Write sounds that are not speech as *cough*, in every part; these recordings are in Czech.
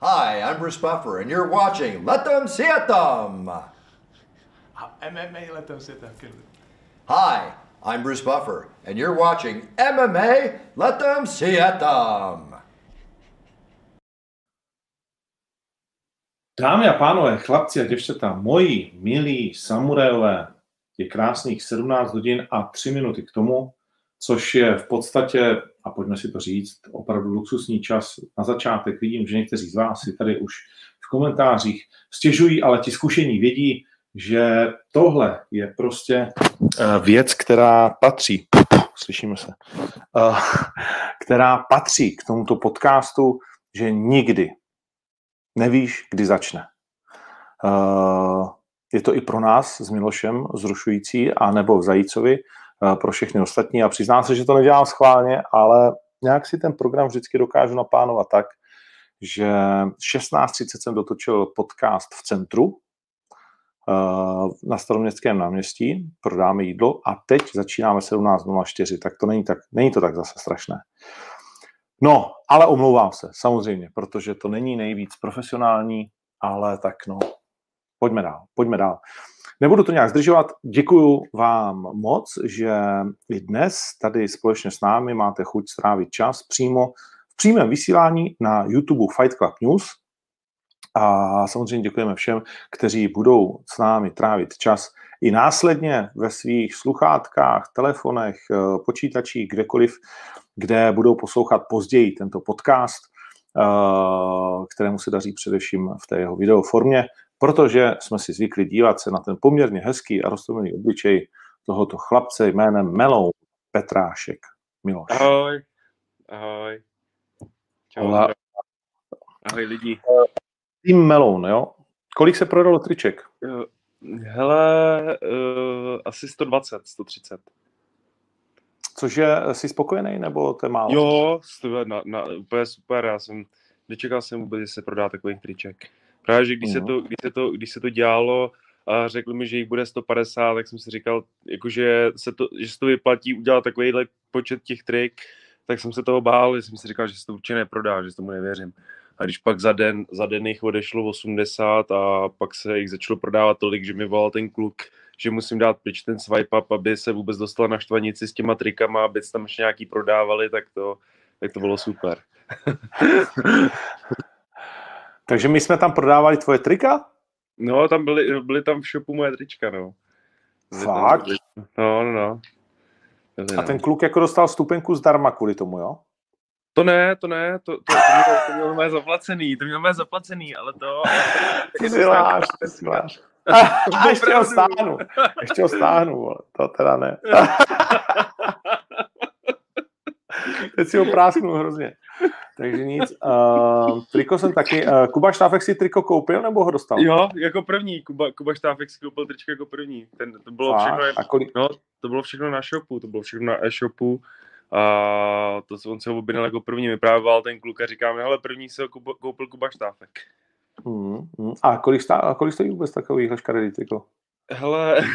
Hi, I'm Bruce Buffer, and you're watching Let Them See It Them. MMA let them sit there. Hi, I'm Bruce Buffer, and you're watching MMA Let Them See It Them. Dámy a pánové, chlapci a děvčata, moji milí samurajové, je krásných 17 hodin a 3 minuty k tomu, což je v podstatě, a pojďme si to říct, opravdu luxusní čas na začátek. Vidím, že někteří z vás si tady už v komentářích stěžují, ale ti zkušení vědí, že tohle je prostě eh, věc, která patří, slyšíme se, eh, která patří k tomuto podcastu, že nikdy nevíš, kdy začne. Eh, je to i pro nás s Milošem zrušující, a nebo v Zajícovi, pro všechny ostatní. A přiznám se, že to nedělám schválně, ale nějak si ten program vždycky dokážu naplánovat tak, že 16.30 jsem dotočil podcast v centru, na staroměstském náměstí, prodáme jídlo a teď začínáme 17.04, tak to není, tak, není to tak zase strašné. No, ale omlouvám se, samozřejmě, protože to není nejvíc profesionální, ale tak no, pojďme dál, pojďme dál. Nebudu to nějak zdržovat, děkuji vám moc, že i dnes tady společně s námi máte chuť strávit čas přímo v přímém vysílání na YouTube Fight Club News, a samozřejmě děkujeme všem, kteří budou s námi trávit čas i následně ve svých sluchátkách, telefonech, eh, počítačích, kdekoliv, kde budou poslouchat později tento podcast, eh, kterému se daří především v té jeho videoformě, protože jsme si zvykli dívat se na ten poměrně hezký a rostomilý obličej tohoto chlapce jménem Melou Petrášek. Miloš. Ahoj. Ahoj. Čau. Ahoj. Ahoj lidi. Team Melon, jo? Kolik se prodalo triček? Hele, uh, asi 120, 130. Cože, jsi spokojený, nebo to je málo? Jo, na, na, úplně super, já jsem, nečekal jsem vůbec, že se prodá takových triček. Právě, že když, mm. se to, když, se to, když se to dělalo a řekli mi, že jich bude 150, tak jsem si říkal, jakože se to, že se to vyplatí udělat takovýhle počet těch trik, tak jsem se toho bál, že jsem si říkal, že se to určitě neprodá, že tomu nevěřím. A když pak za den, za den jich odešlo 80 a pak se jich začalo prodávat tolik, že mi volal ten kluk, že musím dát pryč ten swipe up, aby se vůbec dostala na štvanici s těma trikama, aby tam ještě nějaký prodávali, tak to, tak to bylo super. *laughs* Takže my jsme tam prodávali tvoje trika? No, tam byly, byly tam v shopu moje trička, no. Byly Fakt? Byly, no, no, no. Byly, a ten no. kluk jako dostal stupenku zdarma kvůli tomu, jo? To ne, to ne, to, to, to, mělo, to mělo mé zaplacený, to mělo mé zaplacený, ale to... *laughs* Ty si láš, ty si láš. A ještě ho stáhnu, ještě ho stáhnu, to teda ne. *laughs* Teď si ho prásknu hrozně. Takže nic. Uh, triko jsem taky. Uh, Kuba Štáfek si triko koupil nebo ho dostal? Jo, jako první. Kuba, Kuba Štáfek si koupil tričko jako první. Ten, to bylo a, všechno, a kolik... no, to bylo všechno na shopu, to bylo všechno na e-shopu. A to on se ho objednal jako první, vyprávěl ten kluk a říká mi, hele, první se ho koupil Kuba Štáfek. Hmm, hmm. A kolik, stá, a kolik stojí vůbec takový škaredý triko? Hele, *laughs*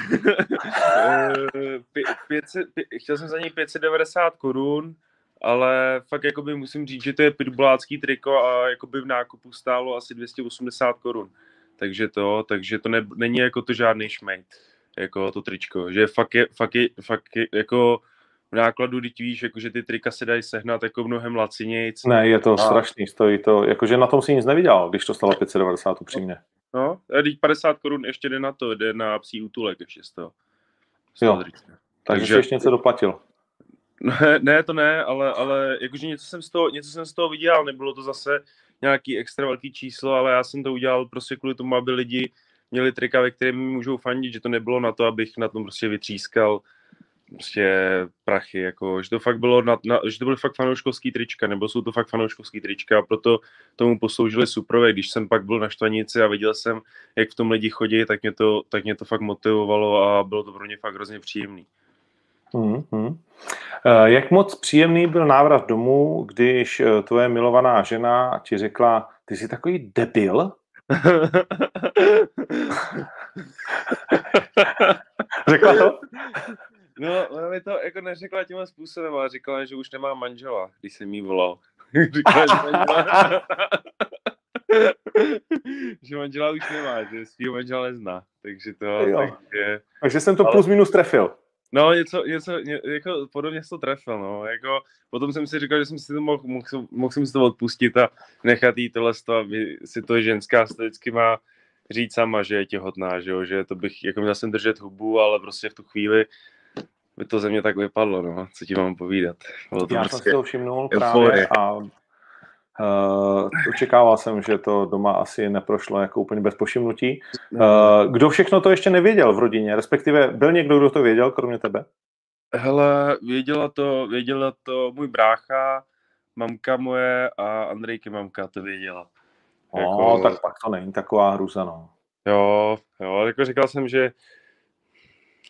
pě, 500, pě, chtěl jsem za něj 590 korun, ale fakt jakoby musím říct, že to je pitbullácký triko a jakoby v nákupu stálo asi 280 korun. Takže to, takže to ne, není jako to žádný šmejt, jako to tričko, že fakt je, fakt je, fakt je jako v nákladu, teď víš, jakože ty trika se dají sehnat jako mnohem lacinějc. Ne, je to a... strašný, stojí to, jakože na tom si nic neviděl, když to stalo 590 upřímně. No, a teď 50 korun ještě jde na to, jde na psí útulek ještě z toho. Z toho jo, takže, takže ještě něco doplatil. *laughs* Ne, ne, to ne, ale, ale jakože něco jsem, z toho, něco jsem z toho viděl, nebylo to zase nějaký extra velký číslo, ale já jsem to udělal prostě kvůli tomu, aby lidi měli trika, ve kterém můžou fandit, že to nebylo na to, abych na tom prostě vytřískal prostě prachy, jako, že to fakt bylo, na, na, že to byly fakt fanouškovský trička, nebo jsou to fakt fanouškovský trička a proto tomu posloužili suprové, když jsem pak byl na štvanici a viděl jsem, jak v tom lidi chodí, tak mě to, tak mě to fakt motivovalo a bylo to pro mě fakt hrozně příjemný. Hmm, hmm. Jak moc příjemný byl návrat domů, když eh, tvoje milovaná žena ti řekla, ty jsi takový debil? *laughs* řekla to? No, ona mi to jako neřekla tímhle způsobem, ale říkala, že už nemá manžela, když jsem jí volal. *laughs* říkala, že manžela... *laughs* že manžela už nemá, že svýho manžela nezná, takže to, Jo. takže, Takže jsem to Ale- plus minus trefil. No něco, něco, ně, jako podobně se to trefil, no, jako potom jsem si říkal, že jsem si to mohl, mohl, jsem- mohl jsem si to odpustit a nechat jí tohle, to, aby si to ženská se vždycky má říct sama, že je těhotná, že jo, že to bych, jako měl jsem držet hubu, ale prostě v tu chvíli by to ze mě tak vypadlo, no, co ti mám povídat. Bylo to Já jsem prostě, si to všimnul euforie. právě a uh, očekával jsem, že to doma asi neprošlo jako úplně bez povšimnutí. Uh, kdo všechno to ještě nevěděl v rodině? Respektive byl někdo, kdo to věděl, kromě tebe? Hele, věděla to, věděla to můj brácha, mamka moje a Andrejky mamka to věděla. No, tak pak to není taková hruza, no. Jo, jo, jako říkal jsem, že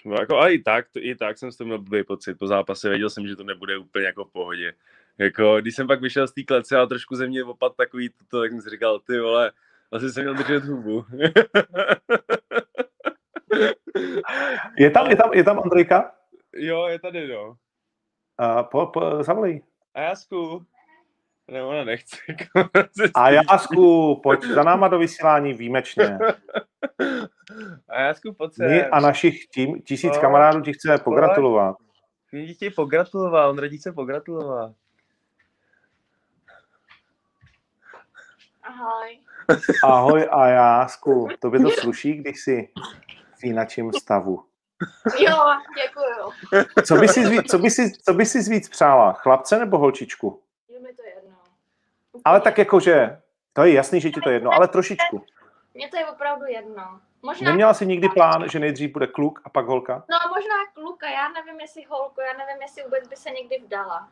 no, jako, a i tak, to, i tak jsem z toho měl blbý pocit po zápase, věděl jsem, že to nebude úplně jako v pohodě. Jako, když jsem pak vyšel z té klece a trošku ze mě opad takový toto, tak jsem si říkal, ty vole, asi jsem měl držet hubu. *laughs* Je tam, je tam, je tam Andrejka? jo, je tady, no. Uh, po, po, zavolej. A Jasku? Ne, ona nechce. *laughs* A Jásku, pojď za náma do vysílání výjimečně. *laughs* A Jasku, pojď sem. My a našich tím, tisíc No. kamarádů ti chce pogratulovat. Mě ti chtějí pogratulovat, on radí se pogratulovat. Ahoj. Ahoj a Jásku, tobě to sluší, když jsi v jináčím stavu. Jo, děkuju. Co by si, víc, co by si, co by si víc přála, chlapce nebo holčičku? Je mi to jedno. Ale tak jakože, to je jasný, že ti to je jedno, ale trošičku. Mně to je opravdu jedno. Možná, Neměla jsi nikdy plán, že nejdřív bude kluk a pak holka? no možná kluka, já nevím, jestli holku, já nevím, jestli vůbec by se někdy vdala.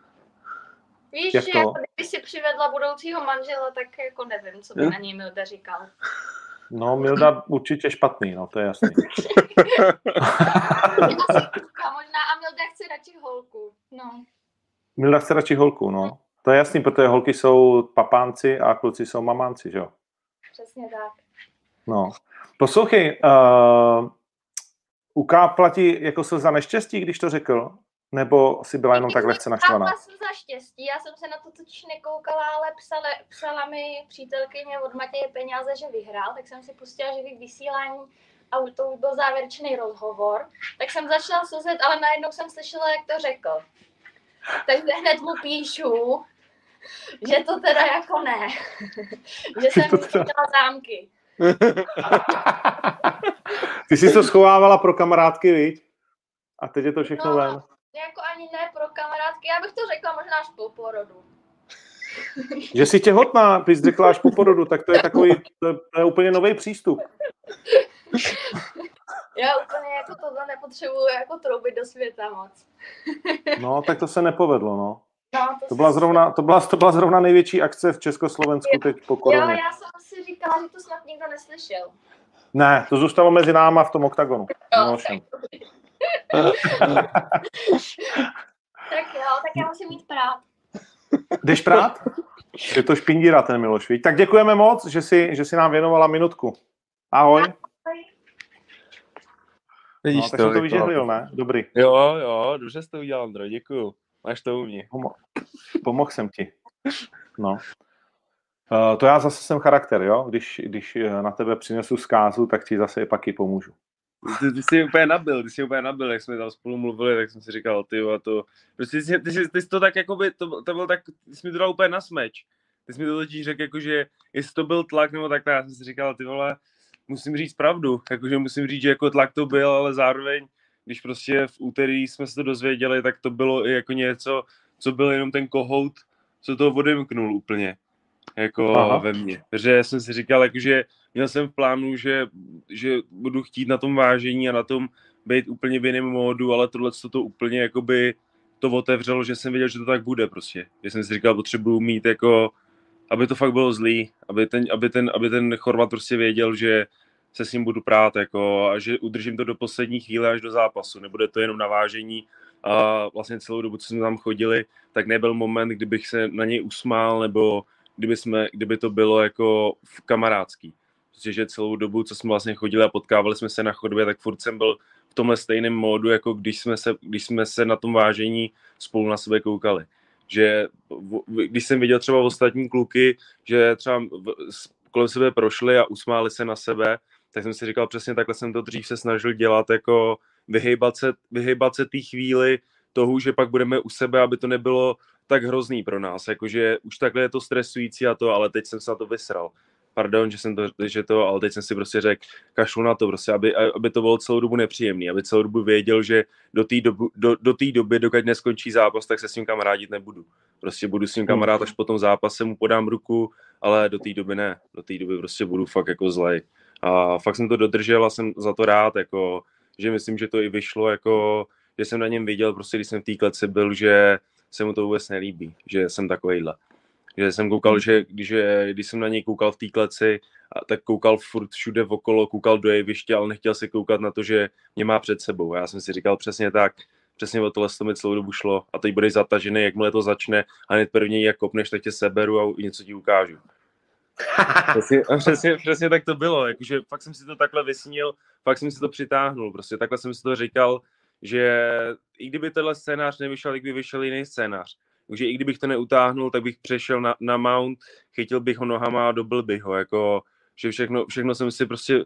Víš, Jak že to? jako kdyby si přivedla budoucího manžela, tak jako nevím, co by na něj Milda říkal. No, Milda určitě špatný, no, to je jasný. *laughs* Kluka možná a Milda chce radši holku. No. Milda chce radši holku, no. To je jasný, protože holky jsou papánci a kluci jsou mamánci, že jo? Přesně tak. No. Poslouchej, uh, ukápla ti jako se za neštěstí, když to řekl? Nebo si byla jenom tak lehce naštvaná? Chápala jsem za štěstí, já jsem se na to totiž nekoukala, ale psala, psala mi přítelkyně od Matěje peníze, že vyhrál, tak jsem si pustila živý vysílání a to už byl závěrečný rozhovor, tak jsem začala slzet, ale najednou jsem slyšela, jak to řekl. Takže hned mu píšu, že to teda jako ne. že jsem to teda- zámky. Ty jsi to schovávala pro kamarádky, viď? A teď je to všechno No. ven. Jako ani ne pro kamarádky, já bych to řekla možná až po porodu. *laughs* Že jsi těhotná, jsi řekla až po porodu, tak to je takový, to je, to je úplně nový přístup. Já úplně jako tohle nepotřebuju jako troubit do světa moc. No, tak to se nepovedlo, no. No, To byla zrovna, to byla, to byla zrovna největší akce v Československu teď po Jo, koroně. já jsem si říkala, že to snad nikdo neslyšel. Ne, to zůstalo mezi náma v tom oktagonu. Jo, No, tak, jo, tak já musím mít prát. Jdeš prát? Je to špindíra ten Miloš, viď? Tak děkujeme moc, že jsi, že jsi nám věnovala minutku. Ahoj. Vidíš No, tak jsem to jako- vyžehlil, ne? Dobrý. Jo, jo, dobře jsi to udělal, Andro, děkuju. Máš to u mě. Pomo- Pomohl jsem ti. No. Uh, to já zase jsem charakter, jo? Když, když eh, na tebe přinesu zkázu, tak ti zase pak i pomůžu. Ty, ty jsi úplně nabil, ty jsi úplně nabil, jak jsme tam spolu mluvili, tak jsem si říkal, ty a to, prostě ty, jsi- ty, jsi, ty jsi to tak jako by, to, to byl tak, ty jsi mi to dal úplně na smeč. Ty jsi mi to totiž řekl, jako, že jestli to byl tlak nebo tak, já jsem si říkal, ty vole, musím říct pravdu, jakože musím říct, že jako tlak to byl, ale zároveň, když prostě v úterý jsme se to dozvěděli, tak to bylo i jako něco, co byl jenom ten kohout, co to odemknul úplně, jako Aha. ve mně. Takže jsem si říkal, jakože měl jsem v plánu, že, že budu chtít na tom vážení a na tom být úplně v jiném módu, ale tohle to úplně jakoby to otevřelo, že jsem věděl, že to tak bude prostě. Že jsem si říkal, potřebuju mít jako, aby to fakt bylo zlý, aby ten, aby ten, aby ten Chorvat prostě věděl, že se s ním budu prát jako, a že udržím to do poslední chvíle až do zápasu. Nebude to jenom na vážení a vlastně celou dobu, co jsme tam chodili, tak nebyl moment, kdybych se na něj usmál nebo kdyby, jsme, kdyby to bylo jako v kamarádský. Protože celou dobu, co jsme vlastně chodili a potkávali jsme se na chodbě, tak furt jsem byl v tomhle stejném módu, jako když jsme se, když jsme se na tom vážení spolu na sebe koukali. Že když jsem viděl třeba ostatní kluky, že třeba kolem sebe prošli a usmáli se na sebe, tak jsem si říkal, přesně takhle jsem to dřív se snažil dělat, jako vyhýbat se, vyhýbat se té chvíli toho, že pak budeme u sebe, aby to nebylo tak hrozný pro nás, jakože už takhle je to stresující a to, ale teď jsem se na to vysral. Pardon, že jsem to, že to, ale teď jsem si prostě řekl, kašlu na to prostě, aby, aby to bylo celou dobu nepříjemný, aby celou dobu věděl, že do té do, do té doby, dokud neskončí zápas, tak se s ním kamarádit nebudu. Prostě budu s ním kamarád, až po tom zápase mu podám ruku, ale do té doby ne. Do té doby prostě budu fakt jako zlej. A fakt jsem to dodržel a jsem za to rád, jako, že myslím, že to i vyšlo, jako, že jsem na něm viděl, prostě když jsem v té kleci byl, že se mu to vůbec nelíbí, že jsem takovejhle. Že jsem koukal, že když, když jsem na něj koukal v té kleci, tak koukal furt všude okolo, koukal do jeviště, ale nechtěl si koukat na to, že mě má před sebou. Já jsem si říkal přesně tak, přesně o tohle to mi celou dobu šlo a teď budeš zatažený, jakmile to začne a hned první, jak kopneš, tak tě seberu a něco ti ukážu. *laughs* přesně, přesně, přesně, tak to bylo, jakože fakt jsem si to takhle vysnil, fakt jsem si to přitáhnul, prostě takhle jsem si to říkal, že i kdyby tenhle scénář nevyšel, i kdyby vyšel jiný scénář, takže i kdybych to neutáhnul, tak bych přešel na, na mount, chytil bych ho nohama a dobil bych ho, jako, že všechno, všechno jsem si prostě,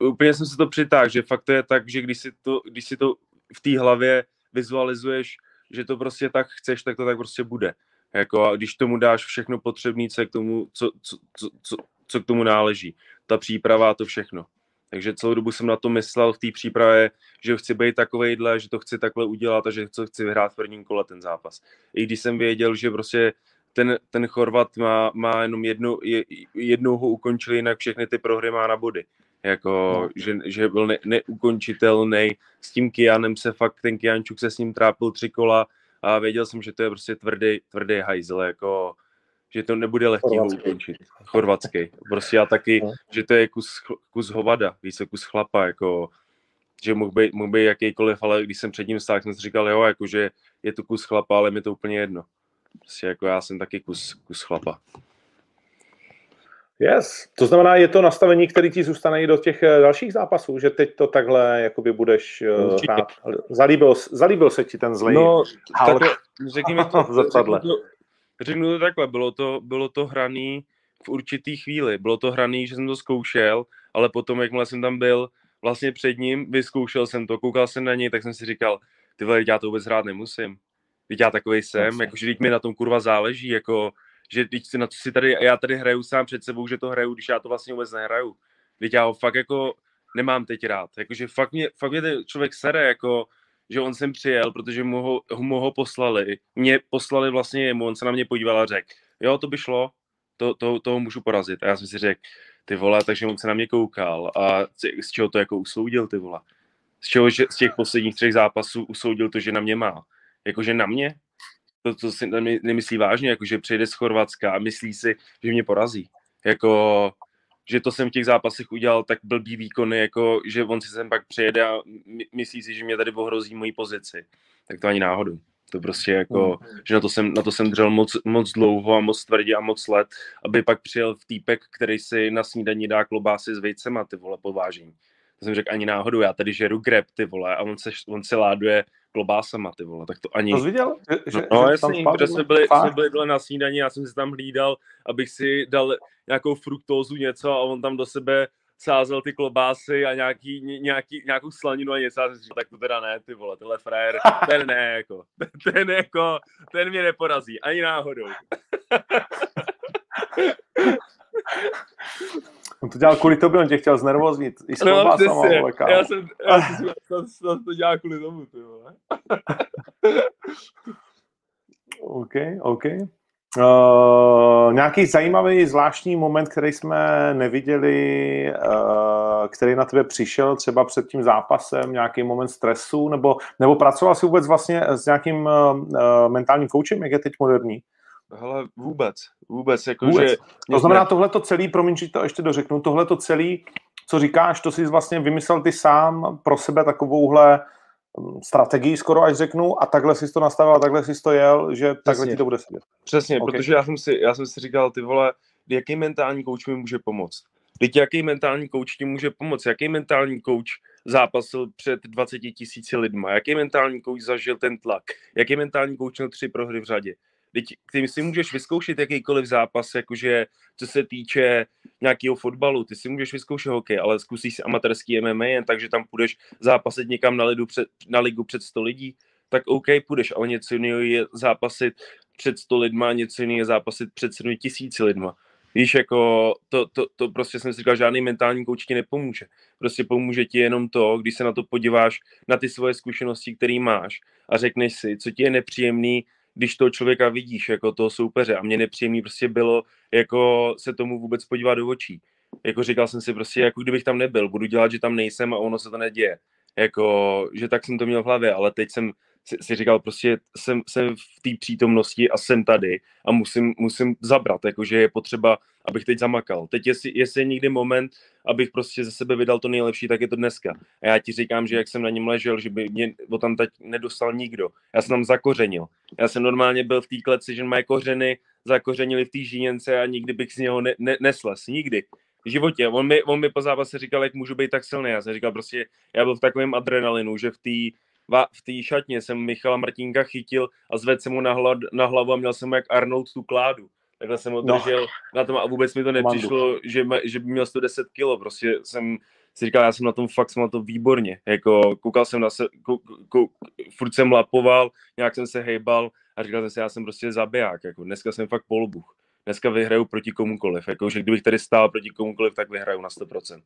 úplně jsem si to přitáhl, že fakt to je tak, že když si to, když si to v té hlavě vizualizuješ, že to prostě tak chceš, tak to tak prostě bude. Jako, a když tomu dáš všechno potřebné, co, k tomu, co, co, co, co, k tomu náleží. Ta příprava to všechno. Takže celou dobu jsem na to myslel v té přípravě, že chci být takovejhle, že to chci takhle udělat a že to chci vyhrát v prvním kole ten zápas. I když jsem věděl, že prostě ten, ten Chorvat má, má jenom jednu, je, jednou ho ukončili, jinak všechny ty prohry má na body. Jako, no. že, že byl ne, neukončitelný. S tím Kianem se fakt, ten Kiančuk se s ním trápil tři kola a věděl jsem, že to je prostě tvrdý, tvrdý hajzl, jako že to nebude lehký ho ukončit. Chorvatský. Prostě já taky, no. že to je kus, kus hovada, víc kus chlapa, jako, že mohl být, mohl být jakýkoliv, ale když jsem před ním stál, jsem si říkal, jo, jako, že je to kus chlapa, ale mi to úplně jedno. Prostě jako já jsem taky kus, kus chlapa. Yes. To znamená, je to nastavení, který ti zůstane i do těch eh, dalších zápasů, že teď to takhle jakoby budeš eh, Určitě. hrát. Zalíbil, zalíbil se ti ten zlej No, takhle, řekněme to, *laughs* řekněme to, řeknu to takhle, bylo to, bylo to hraný v určitý chvíli. Bylo to hraný, že jsem to zkoušel, ale potom, jakmile jsem tam byl vlastně před ním, vyzkoušel jsem to, koukal jsem na něj, tak jsem si říkal, ty vole, já to vůbec hrát nemusím. Teď já takový jsem, jakože teď mi na tom kurva záleží, jako, že teď na to si tady, já tady hraju sám před sebou, že to hraju, když já to vlastně vůbec nehraju. Teď já ho fakt jako nemám teď rád. Jakože fakt mě, fakt mě ten člověk sere, jako, že on sem přijel, protože mu ho, mu ho poslali. Mě poslali vlastně jemu, on se na mě podíval a řekl, jo, to by šlo, to, to, toho můžu porazit. A já jsem si řekl, ty vole, takže on se na mě koukal a z čeho to jako usoudil, ty vole. Z čeho, že z těch posledních třech zápasů usoudil to, že na mě má. Jakože na mě? To, to si nemyslí vážně, jakože přijde z Chorvatska a myslí si, že mě porazí. Jako, že to jsem v těch zápasech udělal tak blbý výkony, jako že on si sem pak přijede a myslí si, že mě tady ohrozí moji pozici. Tak to ani náhodou. To prostě jako, mm. že na to jsem, na to jsem držel moc, moc dlouho a moc tvrdě a moc let, aby pak přijel v týpek, který si na snídaní dá klobásy s vejcema, ty vole, povážení. To jsem řekl ani náhodou, já tady žeru greb, ty vole, a on se, on se láduje klobásama, ty vole, tak to ani... To jsi viděl? Že, no, že jasný, protože jsme byli, jsme byli na snídaní, já jsem si tam hlídal, abych si dal nějakou fruktózu něco a on tam do sebe sázel ty klobásy a nějaký, nějaký, nějakou slaninu a něco a říkal, tak to teda ne, ty vole, tenhle frajer, ten ne, jako, *laughs* ten jako, ten mě neporazí, ani náhodou. *laughs* On to dělal kvůli tobě, on tě chtěl znervoznit. I s no, přesně. Já jsem, já jsem to, to dělal kvůli tomu, ty vole. *laughs* OK, OK. Uh, nějaký zajímavý zvláštní moment, který jsme neviděli, uh, který na tebe přišel třeba před tím zápasem, nějaký moment stresu, nebo, nebo pracoval jsi vůbec vlastně s nějakým uh, mentálním koučem, jak je teď moderní? Hele, vůbec, vůbec. Jako vůbec. Že to znamená, tohle to celý, promiň, že to ještě dořeknu, tohle to celý, co říkáš, to jsi vlastně vymyslel ty sám pro sebe takovouhle mm, strategii skoro až řeknu a takhle jsi to nastavil a takhle jsi to jel, že Přesně. takhle ti to bude sedět. Přesně, okay. protože já jsem, si, já jsem si říkal, ty vole, jaký mentální kouč mi může pomoct? Teď jaký mentální kouč ti může pomoct? Jaký mentální kouč zápasil před 20 tisíci lidma? Jaký mentální kouč zažil ten tlak? Jaký mentální kouč měl tři prohry v řadě? Teď ty si můžeš vyzkoušet jakýkoliv zápas, jakože co se týče nějakého fotbalu, ty si můžeš vyzkoušet hokej, ale zkusíš si amatérský MMA jen tak, že tam půjdeš zápasit někam na, lidu před, na ligu před 100 lidí, tak OK, půjdeš, ale něco jiného je zápasit před 100 lidma, něco jiného je zápasit před 7 tisíci lidma. Víš, jako to, to, to prostě jsem si říkal, žádný mentální kouč ti nepomůže. Prostě pomůže ti jenom to, když se na to podíváš, na ty svoje zkušenosti, které máš a řekneš si, co ti je nepříjemný, když toho člověka vidíš, jako toho soupeře. A mě nepříjemný prostě bylo, jako se tomu vůbec podívat do očí. Jako říkal jsem si prostě, jako kdybych tam nebyl, budu dělat, že tam nejsem a ono se to neděje. Jako, že tak jsem to měl v hlavě, ale teď jsem si, si říkal, prostě jsem, jsem v té přítomnosti a jsem tady a musím, musím zabrat, jakože je potřeba, abych teď zamakal. Teď jestli, jestli je někdy moment, abych prostě ze sebe vydal to nejlepší, tak je to dneska. A já ti říkám, že jak jsem na něm ležel, že by mě o tam teď nedostal nikdo. Já jsem tam zakořenil. Já jsem normálně byl v té kleci, že moje kořeny zakořenili v té žíněnce a nikdy bych z něho ne, ne, nesles. Nikdy v životě. On mi, on mi po zápase říkal, jak můžu být tak silný. Já jsem říkal prostě, já byl v takovém adrenalinu, že v té v té šatně jsem Michala Martinka chytil a zvedl jsem mu na, hlav, na hlavu a měl jsem jak Arnold tu kládu. Takhle jsem ho držel no. na tom a vůbec mi to nepřišlo, že, že by měl 110 kilo. Prostě jsem si říkal, já jsem na tom fakt, jsem na to výborně. Jako, koukal jsem na se, kou, kou, furt jsem lapoval, nějak jsem se hejbal a říkal jsem si, já jsem prostě zabiják. Jako, dneska jsem fakt polbuch. Dneska vyhraju proti komukoliv. Jako, že kdybych tady stál proti komukoliv, tak vyhraju na 100%.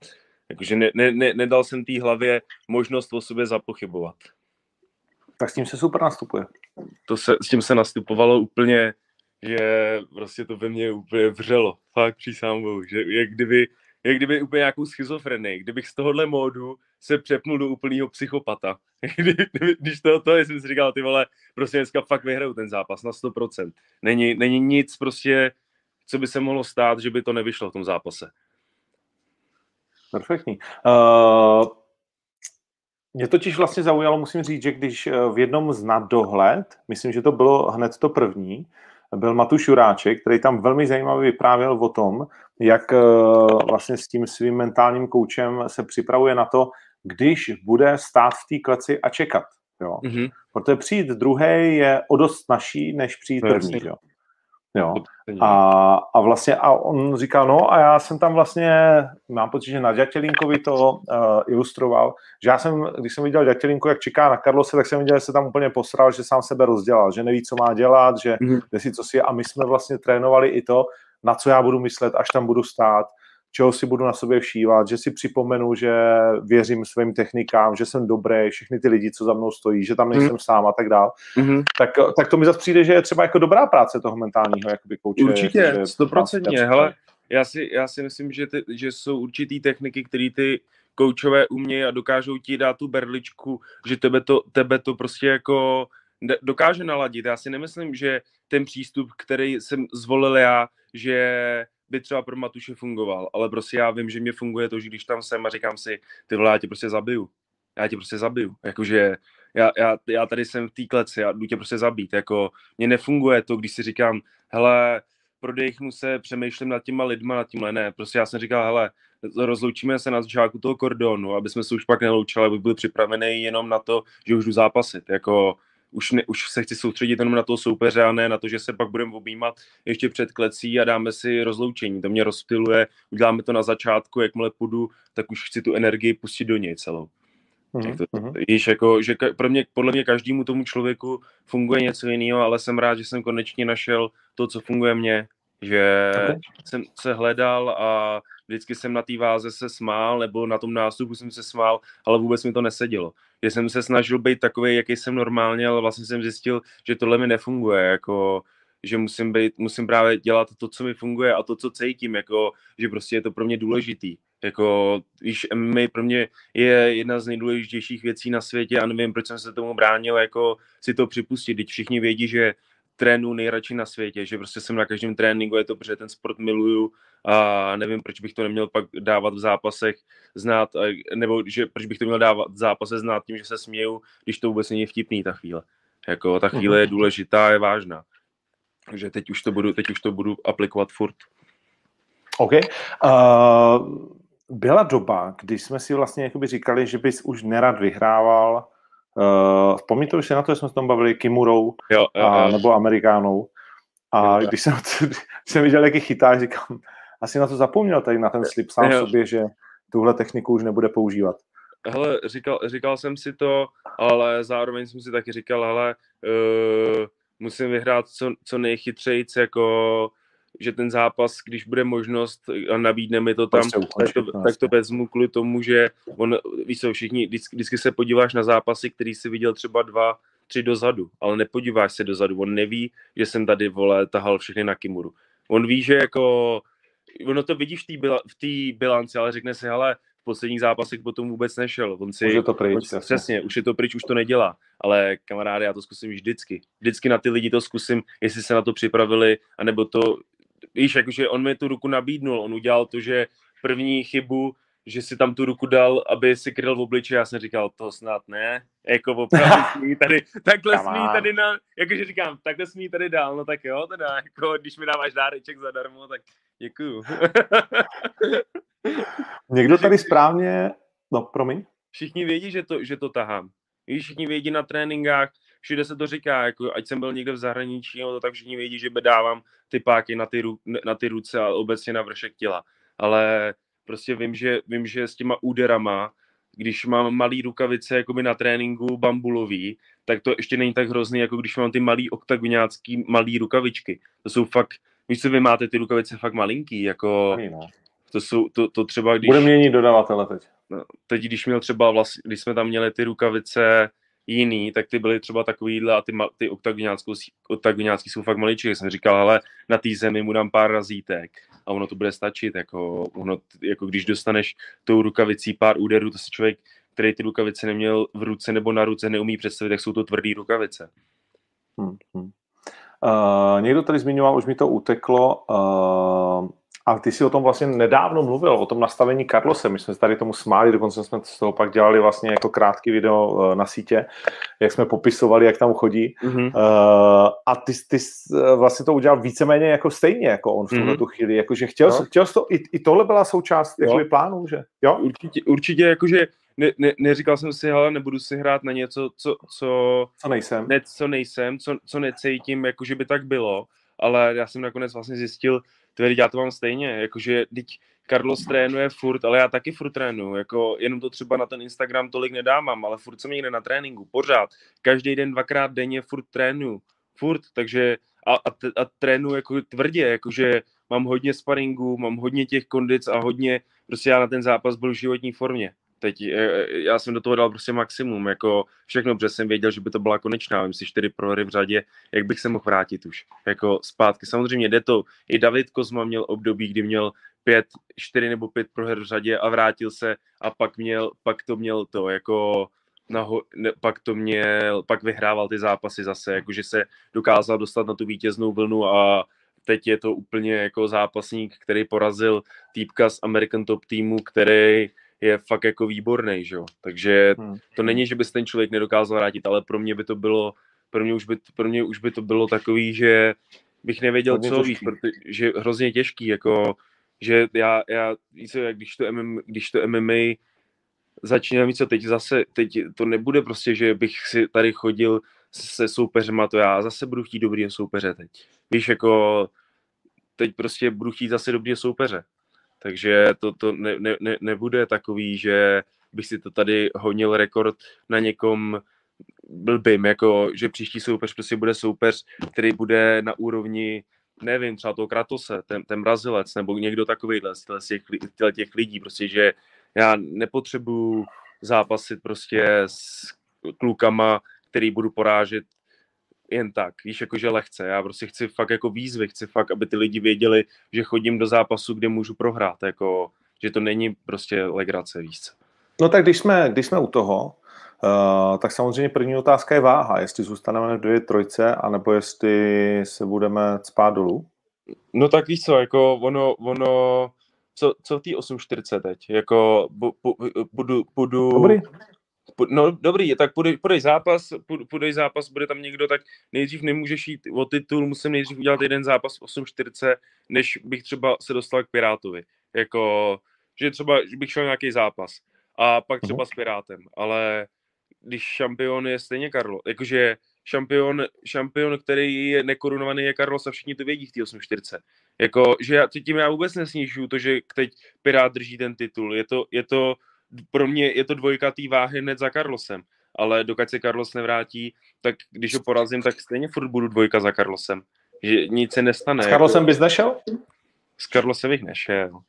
Jakože ne, ne, ne, nedal jsem té hlavě možnost o sobě zapochybovat. Tak s tím se super nastupuje. To se, s tím se nastupovalo úplně, že prostě to ve mně úplně vřelo. Fakt přísám bohu, že jak kdyby, jak kdyby úplně nějakou schizofrenii. Kdybych z tohohle módu se přepnul do úplného psychopata. *laughs* Když to, to jsem si říkal, ty vole, prostě dneska fakt vyhraju ten zápas na 100%. Není, není nic prostě, co by se mohlo stát, že by to nevyšlo v tom zápase. Perfektní. Uh, mě totiž vlastně zaujalo, musím říct, že když eh, v jednom z dohled, myslím, že to bylo hned to první, byl Matuš Juráček, který tam velmi zajímavě vyprávěl o tom, jak eh, vlastně s tím svým mentálním koučem se připravuje na to, když bude stát v té kleci a čekat. Jo. Mm-hmm. Protože přijít druhý je o dost snažší, než přijít první. Jo. Jo. A, a vlastně a on říkal, no a já jsem tam vlastně, mám pocit, že na Ďatelínkovi to uh, ilustroval, že já jsem, když jsem viděl Ďatelínku, jak čeká na Karlose, tak jsem viděl, že se tam úplně posral, že sám sebe rozdělal, že neví, co má dělat, že mm-hmm. si co si a my jsme vlastně trénovali i to, na co já budu myslet, až tam budu stát, čeho si budu na sobě všívat, že si připomenu, že věřím svým technikám, že jsem dobrý, všechny ty lidi, co za mnou stojí, že tam nejsem mm. sám a tak dál. Mm-hmm. Tak, tak to mi zase přijde, že je třeba jako dobrá práce toho mentálního jakoby kouče. Určitě, stoprocentně. Hele, já si, já si myslím, že, ty, že jsou určitý techniky, které ty koučové umějí a dokážou ti dát tu berličku, že tebe to, tebe to prostě jako dokáže naladit. Já si nemyslím, že ten přístup, který jsem zvolil já, že by třeba pro Matuše fungoval, ale prostě já vím, že mě funguje to, že když tam jsem a říkám si, ty vole, já tě prostě zabiju. Já tě prostě zabiju. Jakože já, já, já tady jsem v té kleci a jdu tě prostě zabít. Jako, mně nefunguje to, když si říkám, hele, prodejchnu se, přemýšlím nad těma lidma, nad tímhle, ne. Prostě já jsem říkal, hele, rozloučíme se na začátku toho kordonu, aby jsme se už pak neloučili, aby byli připraveni jenom na to, že už jdu zápasit. Jako, už, ne, už se chci soustředit jenom na toho soupeře a ne na to, že se pak budeme objímat ještě před klecí a dáme si rozloučení. To mě rozptiluje, uděláme to na začátku, jakmile půjdu, tak už chci tu energii pustit do něj celou. Mm-hmm. To, mhm. Již jako, že pro mě, podle mě každému tomu člověku funguje něco jiného, ale jsem rád, že jsem konečně našel to, co funguje mně, že okay. jsem se hledal a vždycky jsem na té váze se smál, nebo na tom nástupu jsem se smál, ale vůbec mi to nesedělo. Že jsem se snažil být takový, jaký jsem normálně, ale vlastně jsem zjistil, že tohle mi nefunguje, jako že musím, být, musím právě dělat to, co mi funguje a to, co cítím, jako, že prostě je to pro mě důležitý. Jako, víš, MMA pro mě je jedna z nejdůležitějších věcí na světě a nevím, proč jsem se tomu bránil, jako si to připustit. Teď všichni vědí, že trénu nejradši na světě, že prostě jsem na každém tréninku, je to, protože ten sport miluju a nevím, proč bych to neměl pak dávat v zápasech znát, nebo že proč bych to měl dávat v zápase znát tím, že se směju, když to vůbec není vtipný ta chvíle. Jako ta chvíle je mhm. důležitá, je vážná. Takže teď už to budu, teď už to budu aplikovat furt. OK. Uh, byla doba, kdy jsme si vlastně jakoby říkali, že bys už nerad vyhrával Uh, vzpomínáte si na to, že jsme se tam bavili Kimurou jo, jo, a, nebo Amerikánou. A když jsem, když jsem viděl, jaký chytá, říkám, asi na to zapomněl tady na ten slip sám Jo. sobě, že tuhle techniku už nebude používat. Hele, říkal, říkal jsem si to, ale zároveň jsem si taky říkal, hele, uh, musím vyhrát co, co nejchytřejc, jako že ten zápas, když bude možnost a nabídne mi to tam, tak to, tak to vezmu kvůli tomu, že on, víš co, všichni, vždycky, vždycky se podíváš na zápasy, který si viděl třeba dva, tři dozadu, ale nepodíváš se dozadu, on neví, že jsem tady, vole, tahal všechny na Kimuru. On ví, že jako, ono to vidíš v té bila, v té bilanci, ale řekne si, hele, v posledních zápasech potom vůbec nešel. On si, Už je to pryč, on, jasně. přesně, už je to pryč, už to nedělá. Ale kamaráde, já to zkusím vždycky. Vždycky na ty lidi to zkusím, jestli se na to připravili, anebo to, víš, jakože on mi tu ruku nabídnul, on udělal to, že první chybu, že si tam tu ruku dal, aby si kryl v obličeji, já jsem říkal, to snad ne, jako opravdu *laughs* smí tady, takhle smí tady na, jakože říkám, takhle smí tady dál, no tak jo, teda, jako když mi dáváš dáreček zadarmo, tak děkuju. *laughs* Někdo tady správně, no promiň, všichni vědí, že to, že to tahám. Víš, všichni vědí na tréninkách, všude se to říká, jako ať jsem byl někde v zahraničí, no, tak všichni vědí, že dávám ty páky na ty, ru, na ty ruce a obecně na vršek těla. Ale prostě vím, že, vím, že s těma úderama, když mám malý rukavice jakoby na tréninku bambulový, tak to ještě není tak hrozný, jako když mám ty malý oktagoniácký malý rukavičky. To jsou fakt, víš co, vy máte ty rukavice fakt malinký, jako no. to jsou, to, to třeba když... bude měnit dodavatele teď. No, teď, když měl třeba vlastně, když jsme tam měli ty rukavice jiný, tak ty byly třeba takovýhle a ty, ty oktagoniácký, jsou fakt maličké. Jsem říkal, ale na té zemi mu dám pár razítek a ono to bude stačit. Jako, ono, jako když dostaneš tou rukavicí pár úderů, to si člověk, který ty rukavice neměl v ruce nebo na ruce, neumí představit, jak jsou to tvrdý rukavice. Hmm, hmm. Uh, někdo tady zmiňoval, už mi to uteklo, uh, a ty si o tom vlastně nedávno mluvil, o tom nastavení Carlose. My jsme se tady tomu smáli, dokonce jsme z toho pak dělali vlastně jako krátký video uh, na sítě, jak jsme popisovali, jak tam chodí. Mm-hmm. Uh, a ty, ty jsi, uh, vlastně to udělal víceméně jako stejně jako on v tuhle Mhm. tu chvíli. Jakože chtěl, No. no. chtěl to, i, i tohle byla součást jakoby, plánu, že? Jo? Určitě, určitě jakože ne, ne, neříkal jsem si, ale nebudu si hrát na něco, co, co, Co nejsem? ne, co nejsem, co, co necítím, jako že by tak bylo, ale já jsem nakonec vlastně zjistil, tvrdí, já to mám stejně, jakože teď Carlos trénuje furt, ale já taky furt trénuju, jako jenom to třeba na ten Instagram tolik nedávám, ale furt jsem někde na tréninku, pořád, každý den, dvakrát denně furt trénuju, furt, takže a, a, a trénuju jako tvrdě, jakože mám hodně sparingů, mám hodně těch kondic a hodně, prostě já na ten zápas byl v životní formě. Teď eh, já jsem do toho dal prostě maximum, jako všechno, protože jsem věděl, že by to byla konečná, vím si čtyři prohry v řadě, jak bych se mohl vrátit už, jako zpátky. Samozřejmě jde to, i David Kozma měl období, kdy měl pět, čtyři nebo pět proher v řadě a vrátil se a pak měl, pak to měl to, jako naho, ne, pak to měl, pak vyhrával ty zápasy zase, jakože se dokázal dostat na tu vítěznou vlnu a teď je to úplně jako zápasník, který porazil týpka z American Top týmu, který je fakt jako výborný, že jo. Takže Hmm. to není, že by se ten člověk nedokázal vrátit, ale pro mě by to bylo, pro mě už by, pro mě už by to bylo takový, že bych nevěděl, Hodně co těžký. protože hrozně těžký, jako, že já, já jak když to, MM, když to MMA začínám, víc co, teď zase, teď to nebude prostě, že bych si tady chodil se soupeřema, to já zase budu chtít dobrýho soupeře teď. Víš, jako teď prostě budu chtít zase dobrýho soupeře. Takže to, to ne, ne, ne, nebude takový, že bych si to tady honil rekord na někom blbým, jako že příští soupeř prostě bude soupeř, který bude na úrovni nevím, třeba toho Kratose, ten, ten Brazilec, nebo někdo takovýhle z těch, těch, lidí, prostě, že já nepotřebuju zápasit prostě s klukama, který budu porážet jen tak, víš, jakože lehce. Já prostě chci fakt jako výzvy, chci fakt, aby ty lidi věděli, že chodím do zápasu, kde můžu prohrát, jako, že to není prostě legrace, víš. No tak když jsme, když jsme u toho, uh, tak samozřejmě první otázka je váha, jestli zůstaneme v dvě trojce, anebo jestli se budeme spát dolů. No tak víš co, jako ono, ono, co, co té 8.40 teď, jako bu, bu, budu, budu, Dobrý. No dobrý, tak půjdeš zápas, půj- půjdeš zápas, bude tam někdo, tak nejdřív nemůžeš jít o titul, musím nejdřív udělat jeden zápas v 8.40, než bych třeba se dostal k Pirátovi, jako, že třeba že bych šel nějaký zápas a pak třeba s Pirátem, ale když šampion je stejně Karlo, jakože šampion, šampion, který je nekorunovaný je Carlos a všichni to vědí v té 840. Jako, že já, tím já vůbec nesnižuju to, že teď Pirát drží ten titul. Je to, je to pro mě je to dvojka té váhy hned za Carlosem. Ale dokud se Carlos nevrátí, tak když ho porazím, tak stejně furt budu dvojka za Carlosem. Že nic se nestane. S Carlosem jako, bys nešel? S Carlosem bych nešel.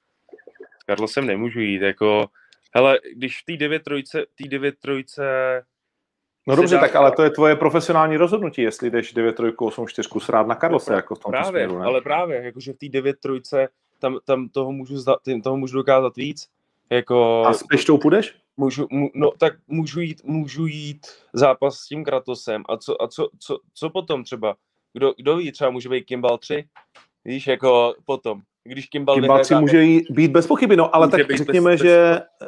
S Carlosem nemůžu jít. Jako, hele, když v té 9 trojce, tý 9 trojce No dobře, dá... tak ale to je tvoje profesionální rozhodnutí, jestli jdeš 9 3 8 4 srát na Carlose, no, jako v tom Právě, směru, ne? ale právě, jakože v té 9 trojce tam, tam toho, můžu zda, toho můžu dokázat víc. Jako, a s Peštou půjdeš? Můžu, mů, no tak můžu jít, můžu jít zápas s tím Kratosem a co, a co, co, co potom třeba? Kdo, kdo ví, třeba může být Kimball 3? Víš, jako potom. Když Kimball, Kimball 3 může být bez pochyby, no, ale tak řekněme, bez, že Eh,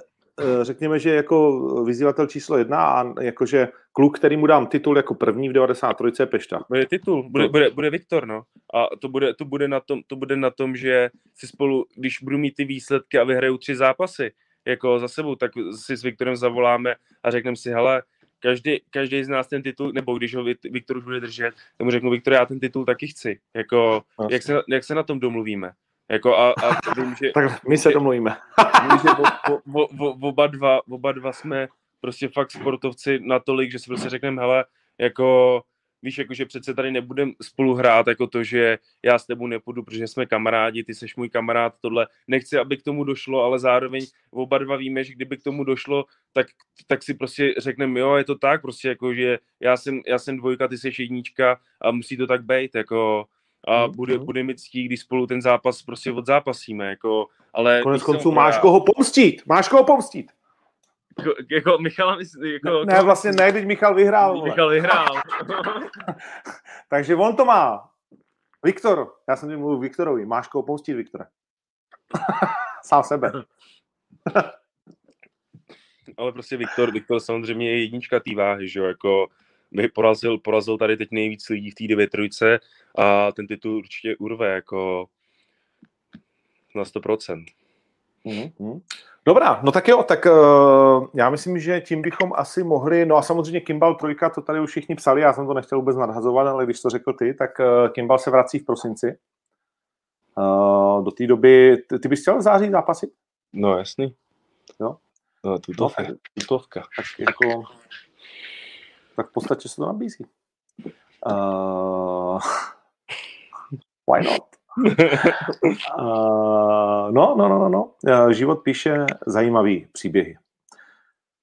řekněme, že jako vyzývatel číslo jedna a jakože kluk, který mu dám titul jako první v 93. je Pešta. Bude titul, bude, bude, bude Viktor, no. A to bude, to, bude na tom, to bude na tom, že si spolu, když budu mít ty výsledky a vyhraju tři zápasy jako za sebou, tak si s Viktorem zavoláme a řekneme si, hele, každý, každý z nás ten titul, nebo když ho Viktor už bude držet, tak mu řeknu, Viktor, já ten titul taky chci. Jako, jak se, jak se na tom domluvíme? Jako a, a vím, že, tak my se domluvíme. vím, že o, o, o, oba, dva, oba dva jsme prostě fakt sportovci natolik, že si prostě řekneme, hele, jako víš, jako, že přece tady nebudem spolu hrát, jako to, že já s tebou nepůjdu, protože jsme kamarádi, ty seš můj kamarád, tohle. Nechci, aby k tomu došlo, ale zároveň oba dva víme, že kdyby k tomu došlo, tak, tak si prostě řekneme, jo, je to tak, prostě jako, že já jsem, já jsem dvojka, ty seš jednička a musí to tak být, jako a mhm, bude, mhm. bude mi ctí, když spolu ten zápas prostě odzápasíme, jako, ale... Konec konců máš koho pomstit, máš koho pomstit. Jako, jako Michala, jako... Ne, ne, vlastně ne, teď Michal vyhrál. Michal vyhrál. *laughs* Takže on to má. Viktor, já jsem mluvil Viktorovi, máš koho pomstit, Viktore. *laughs* Sám sebe. ale prostě Viktor, Viktor samozřejmě je jednička té váhy, že jo, jako porazil, porazil tady teď nejvíc lidí v té 9 trojce a ten titul určitě urve jako na 100%. Mm-hmm. Dobrá, no tak jo, tak uh, já myslím, že tím bychom asi mohli, no a samozřejmě Kimball trojka, to tady už všichni psali, já jsem to nechtěl vůbec nadhazovat, ale když to řekl ty, tak uh, Kimball se vrací v prosinci. Uh, do té doby, ty, ty bys chtěl září zápasit? No jasný. Jo? No, tutovka. No, tutovka. Tak jako, tak v podstatě se to nabízí. Uh, why not? uh, *laughs* no, no, no, no, no. Život píše zajímavý příběhy.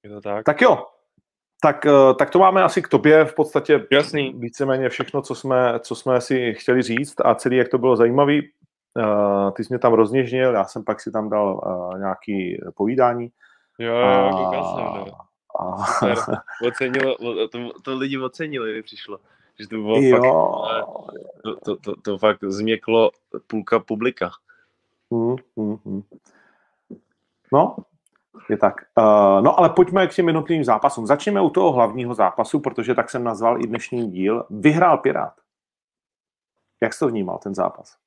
Je to tak? Tak jo. Tak, tak to máme asi k tobě v podstatě Jasný. víceméně všechno, co jsme, co jsme si chtěli říct a celý, jak to bylo zajímavý. Uh, ty jsi mě tam rozněžnil, já jsem pak si tam dal uh, nějaký povídání. Jo, jo, no. A... Ocenilo, to, to lidi ocenili, mi přišlo. Že to bylo jo. fakt, to, to, to, to fakt změklo půlka publika. Hmm, hmm, hmm. No, je tak. Uh, no ale pojďme k těm jednotlivým zápasům. Začněme u toho hlavního zápasu, protože tak jsem nazval i dnešní díl. Vyhrál Pirát. Jak jsi to vnímal, ten zápas?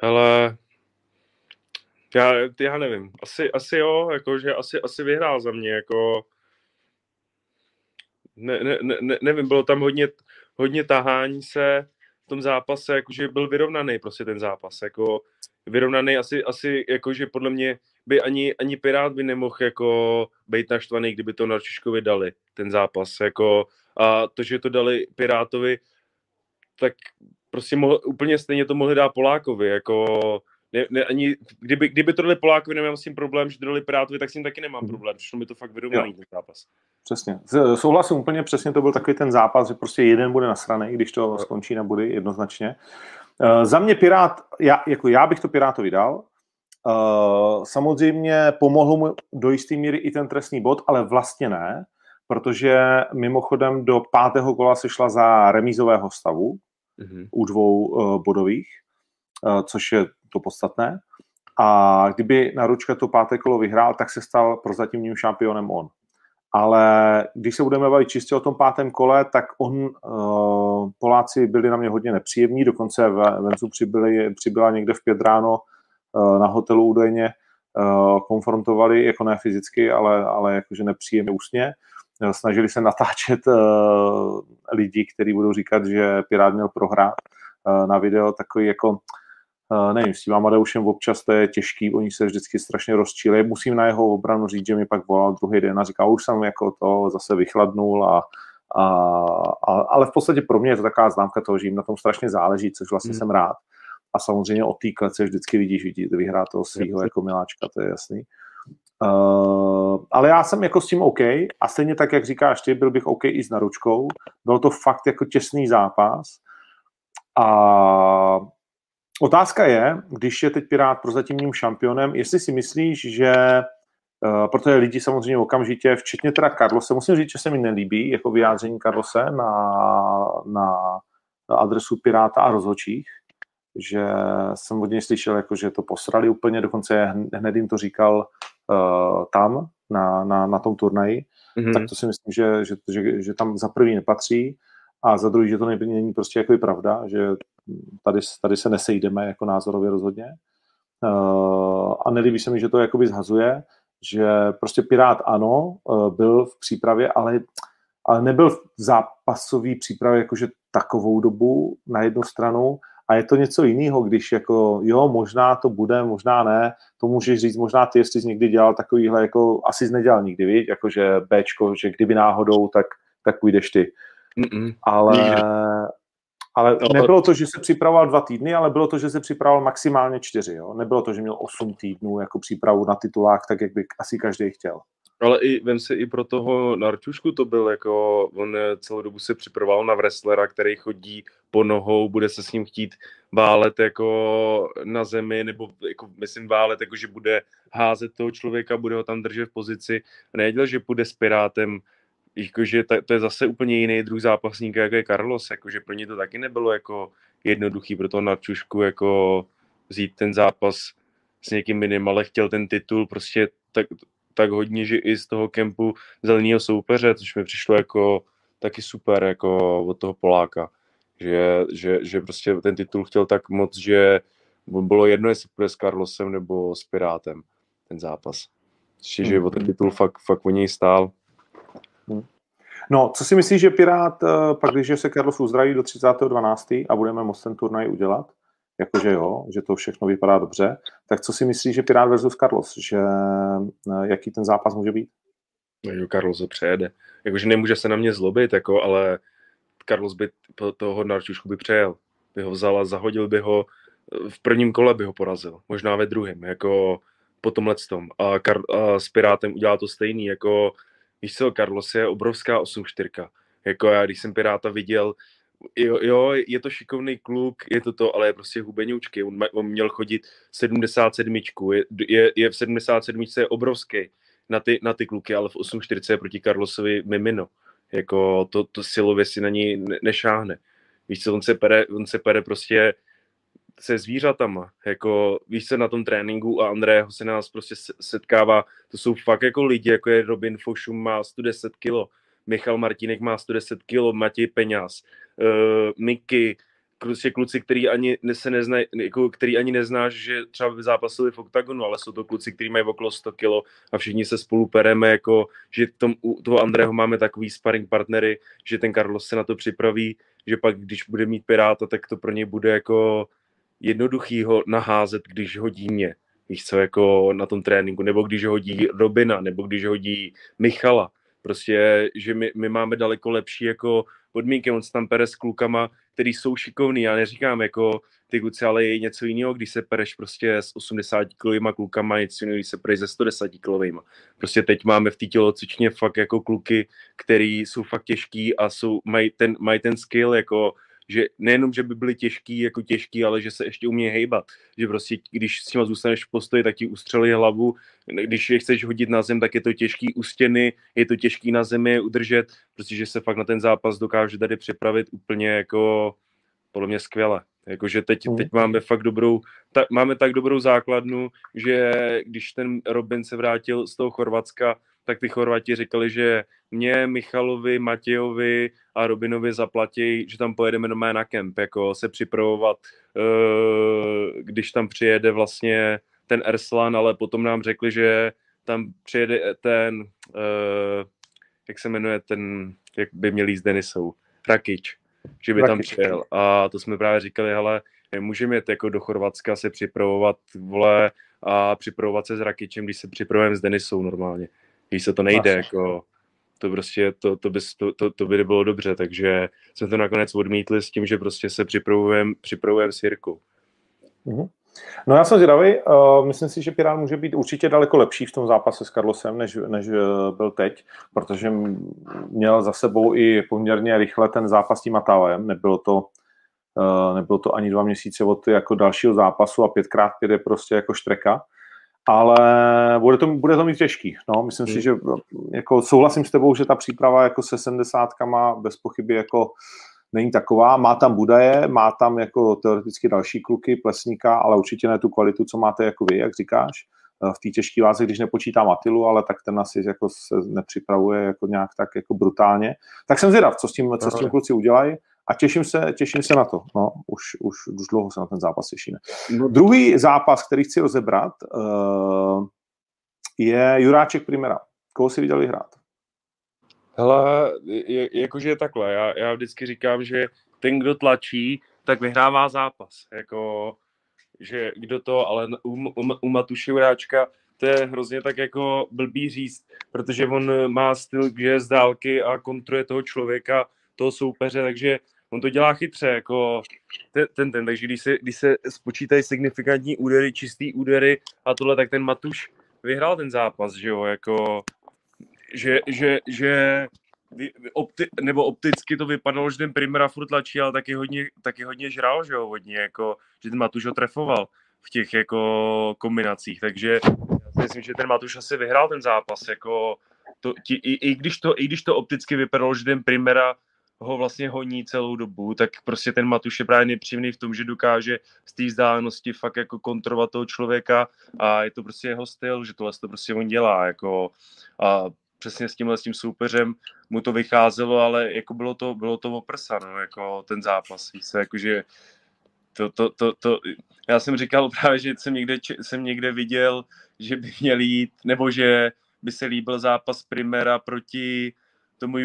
Ale já, já nevím. Asi, asi jo, jakože asi, asi vyhrál za mě, jako ne, ne, ne, nevím, bylo tam hodně, hodně tahání se v tom zápase, jakože byl vyrovnaný prostě ten zápas, jako vyrovnaný asi, asi jakože podle mě by ani, ani Pirát by nemohl jako být naštvaný, kdyby to Narčiškovi dali, ten zápas, jako a to, že to dali Pirátovi, tak prostě mohl, úplně stejně to mohli dát Polákovi, jako ne, ne, ani, kdyby, kdyby to dali Polákovi, nemám s tím problém, že to dali Pirátovi, tak s tím taky nemám mhm. problém. Přišlo mi to fakt vyrovnaný ten zápas. Přesně. Souhlasím úplně přesně, to byl takový ten zápas, že prostě jeden bude nasraný, když to skončí na body jednoznačně. Uh, za mě Pirát, já, jako já bych to Pirátovi dal. Uh, samozřejmě pomohl mu do jisté míry i ten trestný bod, ale vlastně ne, protože mimochodem do pátého kola se šla za remízového stavu mm-hmm. u dvou uh, bodových, uh, což je to podstatné. A kdyby Naručka to páté kolo vyhrál, tak se stal prozatímním šampionem on. Ale když se budeme bavit čistě o tom pátém kole, tak on, uh, Poláci byli na mě hodně nepříjemní, dokonce v Vencu přibyli, přibyla někde v pět ráno uh, na hotelu údajně, uh, konfrontovali, jako ne fyzicky, ale, ale jakože nepříjemně ústně. snažili se natáčet lidi, kteří budou říkat, že Pirát měl prohrát na video, takový jako nevím, s tím Amadeušem občas to je těžký, oni se vždycky strašně rozčíli. Musím na jeho obranu říct, že mi pak volal druhý den a říkal, už jsem jako to zase vychladnul a, a, a, ale v podstatě pro mě je to taková známka toho, že jim na tom strašně záleží, což vlastně hmm. jsem rád. A samozřejmě o té klece vždycky vidíš, vidíte, vyhrát toho svého jako miláčka, to je jasný. Uh, ale já jsem jako s tím OK a stejně tak, jak říkáš ty, byl bych OK i s naručkou. Byl to fakt jako těsný zápas. A otázka je, když je teď Pirát prozatímním šampionem, jestli si myslíš, že Uh, protože lidi samozřejmě okamžitě, včetně teda Carlose, musím říct, že se mi nelíbí jako vyjádření Carlose na, na, na adresu Piráta a rozhočích, že jsem od něj slyšel, jako, že to posrali úplně, dokonce hned jim to říkal uh, tam, na, na, na tom turnaji, mm-hmm. tak to si myslím, že, že, že, že tam za prvý nepatří a za druhý, že to není prostě jako pravda, že tady, tady se nesejdeme jako názorově rozhodně. Uh, a nelíbí se mi, že to jakoby zhazuje, že prostě Pirát ano, uh, byl v přípravě, ale, ale nebyl v zápasové přípravě jakože takovou dobu na jednu stranu a je to něco jiného, když jako jo, možná to bude, možná ne, to můžeš říct, možná ty, jestli jsi někdy dělal takovýhle, jako asi jsi nedělal nikdy, víš, jakože Bčko, že kdyby náhodou, tak, tak půjdeš ty. Mm-mm, ale, ale no, nebylo to, že se připravoval dva týdny, ale bylo to, že se připravoval maximálně čtyři. Jo? Nebylo to, že měl osm týdnů jako přípravu na titulák, tak jak by asi každý chtěl. Ale i, vem si i pro toho Narčušku to byl jako, on celou dobu se připravoval na wrestlera, který chodí po nohou, bude se s ním chtít válet jako na zemi, nebo jako myslím válet, jako že bude házet toho člověka, bude ho tam držet v pozici. Neděl, že půjde s Pirátem, jakože to, to je zase úplně jiný druh zápasníka, jako je Carlos, jakože pro ně to taky nebylo jako jednoduchý pro toho Narčušku jako vzít ten zápas s někým jiným, ale chtěl ten titul, prostě tak, tak hodně, že i z toho kempu zeleného soupeře, což mi přišlo jako taky super jako od toho Poláka. Že, že, že prostě ten titul chtěl tak moc, že bylo jedno, jestli bude s Carlosem nebo s Pirátem ten zápas. Ještě, že o ten titul fakt, fakt o něj stál. No, co si myslíš, že Pirát, eh, pak když se Carlos uzdraví do 30.12. a budeme moct ten turnaj udělat, jakože jo, že to všechno vypadá dobře, tak co si myslíš, že Pirát versus Carlos, že eh, jaký ten zápas může být? No, jo, Carlos přejede. Jakože nemůže se na mě zlobit, jako, ale Carlos by toho Narčušku by přejel. By ho vzal a zahodil by ho, v prvním kole by ho porazil, možná ve druhém, jako po tomhle tom. A, Kar- a s Pirátem udělá to stejný, jako víš co, Carlos je obrovská 8-4. Jako já, když jsem Piráta viděl, jo, jo, je to šikovný kluk, je to to, ale je prostě hubeňučky. On, on měl chodit 77. Je, je, je v 77. je obrovský na ty, na ty kluky, ale v 8.40 je proti Carlosovi mimino. Jako to, to silově si na ní ne, nešáhne. Víš co, on se pere, on se pere prostě se zvířatama, jako víš se na tom tréninku a Andrého se nás prostě setkává, to jsou fakt jako lidi, jako je Robin Fošum má 110 kilo, Michal Martínek má 110 kg, Matěj Peňaz, uh, Miky, prostě kluci, který ani se nezna, jako, který ani neznáš, že třeba by zápasili v oktagonu, ale jsou to kluci, kteří mají okolo 100 kg a všichni se spolu pereme, jako, že tom, u toho Andrého máme takový sparring partnery, že ten Carlos se na to připraví, že pak, když bude mít Piráta, tak to pro něj bude jako jednoduchý ho naházet, když hodí mě. Víš co, jako na tom tréninku, nebo když hodí Robina, nebo když hodí Michala. Prostě, že my, my máme daleko lepší jako podmínky, on se tam pere s klukama, který jsou šikovní, já neříkám jako ty kluci, ale je něco jiného, když se pereš prostě s 80 kilovými klukama, něco jiného, když se pereš se 110 kilovými. Prostě teď máme v té tělocvičně fakt jako kluky, který jsou fakt těžký a jsou, mají ten, mají ten skill, jako že nejenom, že by byly těžký, jako těžký, ale že se ještě umí hejbat. Že prostě, když s nima zůstaneš v postoji, tak ti ustřelí hlavu. Když je chceš hodit na zem, tak je to těžký u stěny, je to těžký na zemi udržet, protože se fakt na ten zápas dokáže tady připravit úplně jako podle mě skvěle. Jakože teď, mm. teď máme fakt dobrou, ta, máme tak dobrou základnu, že když ten Robin se vrátil z toho Chorvatska, tak ty Chorvati říkali, že mě, Michalovi, Matějovi a Robinovi zaplatí, že tam pojedeme doma na kemp, jako se připravovat, eh, když tam přijede vlastně ten Erslan, ale potom nám řekli, že tam přijede ten, eh, jak se jmenuje ten, jak by měl jít s Denisou, Rakič, že by Rakič. tam přijel. A to jsme právě říkali, ale můžeme jít jako do Chorvatska se připravovat, vole, a připravovat se s Rakičem, když se připravujeme s Denisou normálně. Když se to nejde, Vlastně. jako to prostě, to, to, by, to, to, to by bylo dobře, takže jsme to nakonec odmítli s tím, že prostě se připravujeme připravujem s Jirkou. Mm-hmm. No já jsem zvědavý, uh, myslím si, že Pirán může být určitě daleko lepší v tom zápase s Carlosem, než, než uh, byl teď, protože měl za sebou i poměrně rychle ten zápas s tím Atávajem, nebylo to, uh, nebylo to ani dva měsíce od jako dalšího zápasu a pětkrát pět je prostě jako štreka, ale bude to, bude to mít těžký. No, myslím hmm. si, že jako souhlasím s tebou, že ta příprava jako se sedmdesátkama bez pochyby jako není taková. Má tam Budaje, má tam jako teoreticky další kluky, Plesníka, ale určitě ne tu kvalitu, co máte jako vy, jak říkáš eh, v té těžké váze, když nepočítám Atilu, ale tak ten asi jako se nepřipravuje jako nějak tak jako brutálně. Tak jsem zvědav, co s tím, co s tím kluci udělají a těším se, těším se na to. No, už, už, už dlouho se na ten zápas těšíme. No. Druhý zápas, který chci rozebrat, uh, je Juráček Primera. Koho si viděli hrát? Hele, je, jakože je takhle, já, já vždycky říkám, že ten, kdo tlačí, tak vyhrává zápas. Jako, že kdo to, ale u, u, u Matuše Uráčka to je hrozně tak jako blbý říct, protože on má styl, že je z dálky a kontroluje toho člověka, toho soupeře, takže on to dělá chytře, jako ten, ten, ten takže když se, když se spočítají signifikantní údery, čistý údery a tohle, tak ten Matuš vyhrál ten zápas, že jo, jako že, že, že opti, nebo opticky to vypadalo, že ten Primera furt tlačí, ale taky hodně, taky hodně žral, že jo, hodně, jako, že ten Matuš ho trefoval v těch jako kombinacích, takže já myslím, že ten Matuš asi vyhrál ten zápas, jako to, ti, i, i, když to, i když to opticky vypadalo, že ten Primera ho vlastně honí celou dobu, tak prostě ten Matuš je právě nepříjemný v tom, že dokáže z té vzdálenosti fakt jako kontrolovat toho člověka a je to prostě jeho styl, že tohle to prostě on dělá, jako a přesně s tímhle s tím soupeřem mu to vycházelo, ale jako bylo to, bylo to oprsa, no, jako ten zápas, se, jakože to, to, to, to, já jsem říkal *laughs* právě, že jsem někde, jsem někde viděl, že by měl jít, nebo že by se líbil zápas Primera proti tomu,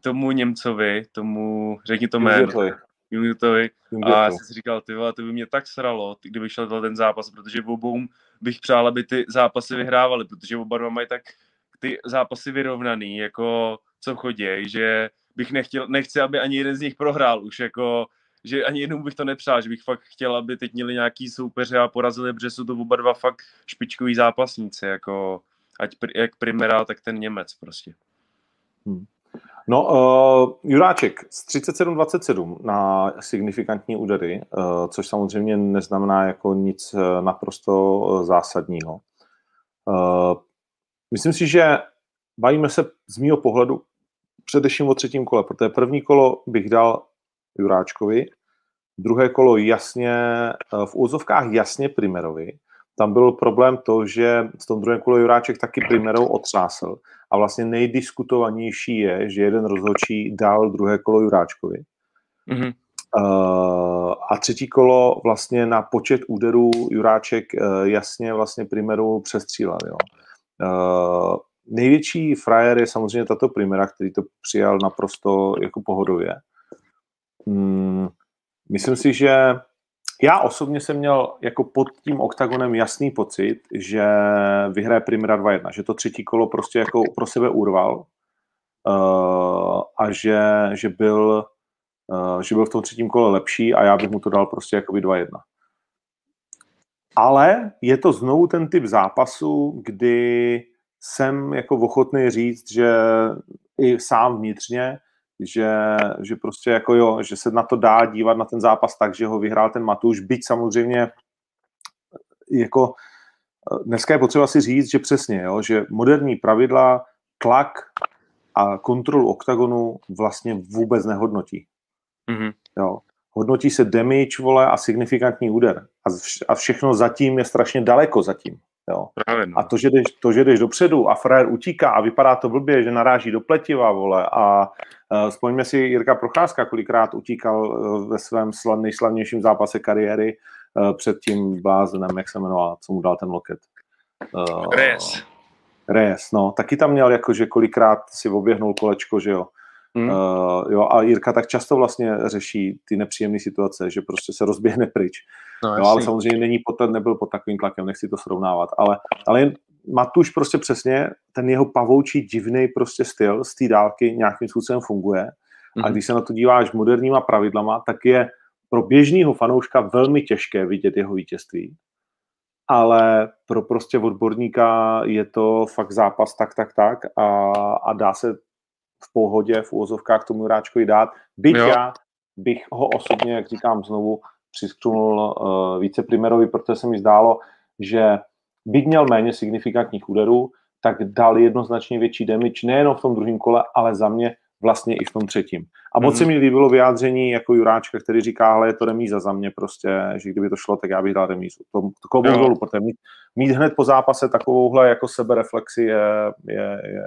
tomu Němcovi, tomu, řekni to jméno. Junutovi. A já jsem si říkal, ty vole, to by mě tak sralo, kdyby šel ten zápas, protože obou bych přál, aby ty zápasy vyhrávali, protože oba dva mají tak ty zápasy vyrovnaný, jako co chodí, že bych nechtěl, nechci, aby ani jeden z nich prohrál už, jako že ani jednou bych to nepřál, že bych fakt chtěl, aby teď měli nějaký soupeře a porazili, protože jsou to oba dva fakt špičkoví zápasníci, jako ať jak Primera, tak ten Němec prostě. Hmm. No, uh, Juráček z 37-27 na signifikantní údery, uh, což samozřejmě neznamená jako nic naprosto zásadního. Uh, Myslím si, že bavíme se z mýho pohledu především o třetím kole, protože první kolo bych dal Juráčkovi, druhé kolo jasně, eh, v úzovkách jasně Primerovi. Tam byl problém to, že v tom druhém kole Juráček taky Primerou otřásl a vlastně nejdiskutovanější je, že jeden rozhodčí dal druhé kolo Juráčkovi. Mm-hmm. Uh, a třetí kolo vlastně na počet úderů Juráček uh, jasně vlastně Primeru přestřílel. Jo. Uh, největší frajer je samozřejmě tato Primera, který to přijal naprosto jako pohodově. Hmm, myslím si, že já osobně jsem měl jako pod tím oktagonem jasný pocit, že vyhraje Primera 2-1, že to třetí kolo prostě jako pro sebe urval uh, a že, že, byl, uh, že byl v tom třetím kole lepší a já bych mu to dal prostě jako 2-1 ale je to znovu ten typ zápasu, kdy jsem jako ochotný říct, že i sám vnitřně, že, že prostě jako jo, že se na to dá dívat na ten zápas tak, že ho vyhrál ten Matuš, byť samozřejmě jako dneska je potřeba si říct, že přesně, jo, že moderní pravidla, tlak a kontrolu oktagonu vlastně vůbec nehodnotí. Mm-hmm. Jo hodnotí se damage, vole, a signifikantní úder. A, vš- a všechno zatím je strašně daleko zatím. Jo. Právě, no. A to že, jdeš, to, že jdeš dopředu a frajer utíká a vypadá to blbě, že naráží do pletiva, vole, a uh, vzpomeňme si Jirka Procházka, kolikrát utíkal uh, ve svém slav, nejslavnějším zápase kariéry uh, před tím blázenem, jak se jmenoval, co mu dal ten loket. Uh, Reyes. Reyes, no, taky tam měl jakože kolikrát si oběhnul kolečko, že jo. Hmm. Uh, jo, a Jirka tak často vlastně řeší ty nepříjemné situace, že prostě se rozběhne pryč. No, no ale samozřejmě není pod, nebyl pod takovým tlakem, nechci to srovnávat, ale, ale jen Matuš prostě přesně, ten jeho pavoučí divný prostě styl z té dálky nějakým způsobem funguje. Mm-hmm. A když se na to díváš moderníma pravidlama, tak je pro běžného fanouška velmi těžké vidět jeho vítězství. Ale pro prostě odborníka je to fakt zápas tak, tak, tak a, a dá se v pohodě v úvozovkách tomu hráčkovi dát. Byť jo. já bych ho osobně, jak říkám znovu, přiskřunul uh, více primerovi, protože se mi zdálo, že byť měl méně signifikantních úderů, tak dal jednoznačně větší damage nejenom v tom druhém kole, ale za mě vlastně i v tom třetím. A moc mm. se mi líbilo vyjádření jako Juráčka, který říká, ale je to remíza za mě prostě, že kdyby to šlo, tak já bych dal remízu. To, to dolů, protože mít, mít hned po zápase takovouhle jako sebereflexi je, je, je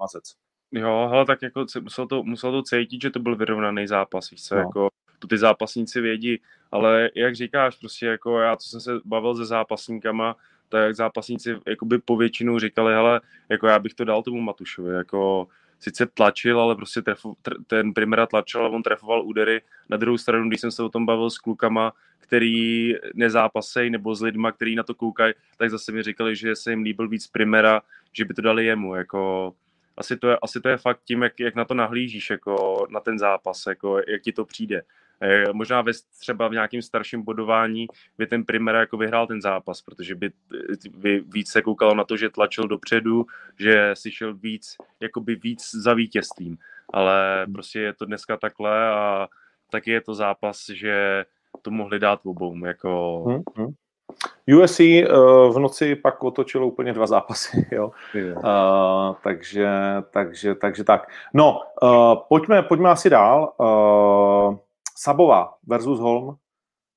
mazec. Jo, ale tak jako musel to, musel to cítit, že to byl vyrovnaný zápas, víš co, no. jako to ty zápasníci vědí, ale jak říkáš, prostě jako já, co jsem se bavil se zápasníkama, tak zápasníci jakoby po většinu říkali, hele, jako já bych to dal tomu Matušovi, jako sice tlačil, ale prostě trefo, tr, ten Primera tlačil a on trefoval údery. Na druhou stranu, když jsem se o tom bavil s klukama, který nezápasej, nebo s lidma, který na to koukají, tak zase mi říkali, že se jim líbil víc Primera, že by to dali jemu, jako asi to je, asi to je fakt tím, jak, jak na to nahlížíš, jako na ten zápas, jako jak ti to přijde. Eh, možná ve, třeba v nějakém starším bodování by ten Primera jako vyhrál ten zápas, protože by, by víc se koukalo na to, že tlačil dopředu, že si šel víc, jakoby víc za vítězstvím. Ale prostě je to dneska takhle a taky je to zápas, že to mohli dát obou. Jako... Hmm, hmm. USC uh, v noci pak otočilo úplně dva zápasy, *laughs* jo. Uh, takže, takže, takže tak. No, uh, pojďme, pojďme asi dál. Uh, Sabová versus Holm.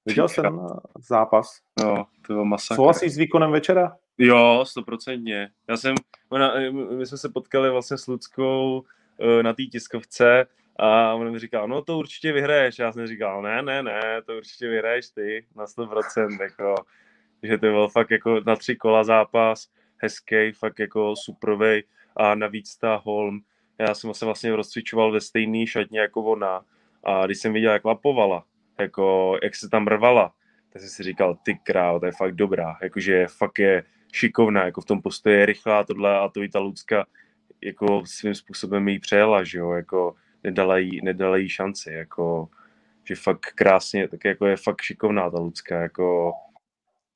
Viděl jsi ten zápas? Jo, to bylo masakr. Souhlasíš s výkonem večera? Jo, stoprocentně. Já jsem, ona, my jsme se potkali vlastně s Ludskou na té tiskovce a on mi říkal, no to určitě vyhraješ. Já jsem říkal, ne, ne, ne, to určitě vyhraješ ty na 100%, jako že to byl fakt jako na tři kola zápas, hezký, fakt jako suprovej a navíc ta Holm, já jsem se vlastně rozcvičoval ve stejný šatně jako ona a když jsem viděl, jak lapovala, jako jak se tam rvala, tak jsem si říkal, ty král, to je fakt dobrá, jakože fakt je šikovná, jako v tom postoji je rychlá tohle a to i ta Lucka jako svým způsobem jí přejela, že jo, jako nedala jí, nedala jí šanci, jako že fakt krásně, tak jako je fakt šikovná ta Lucka, jako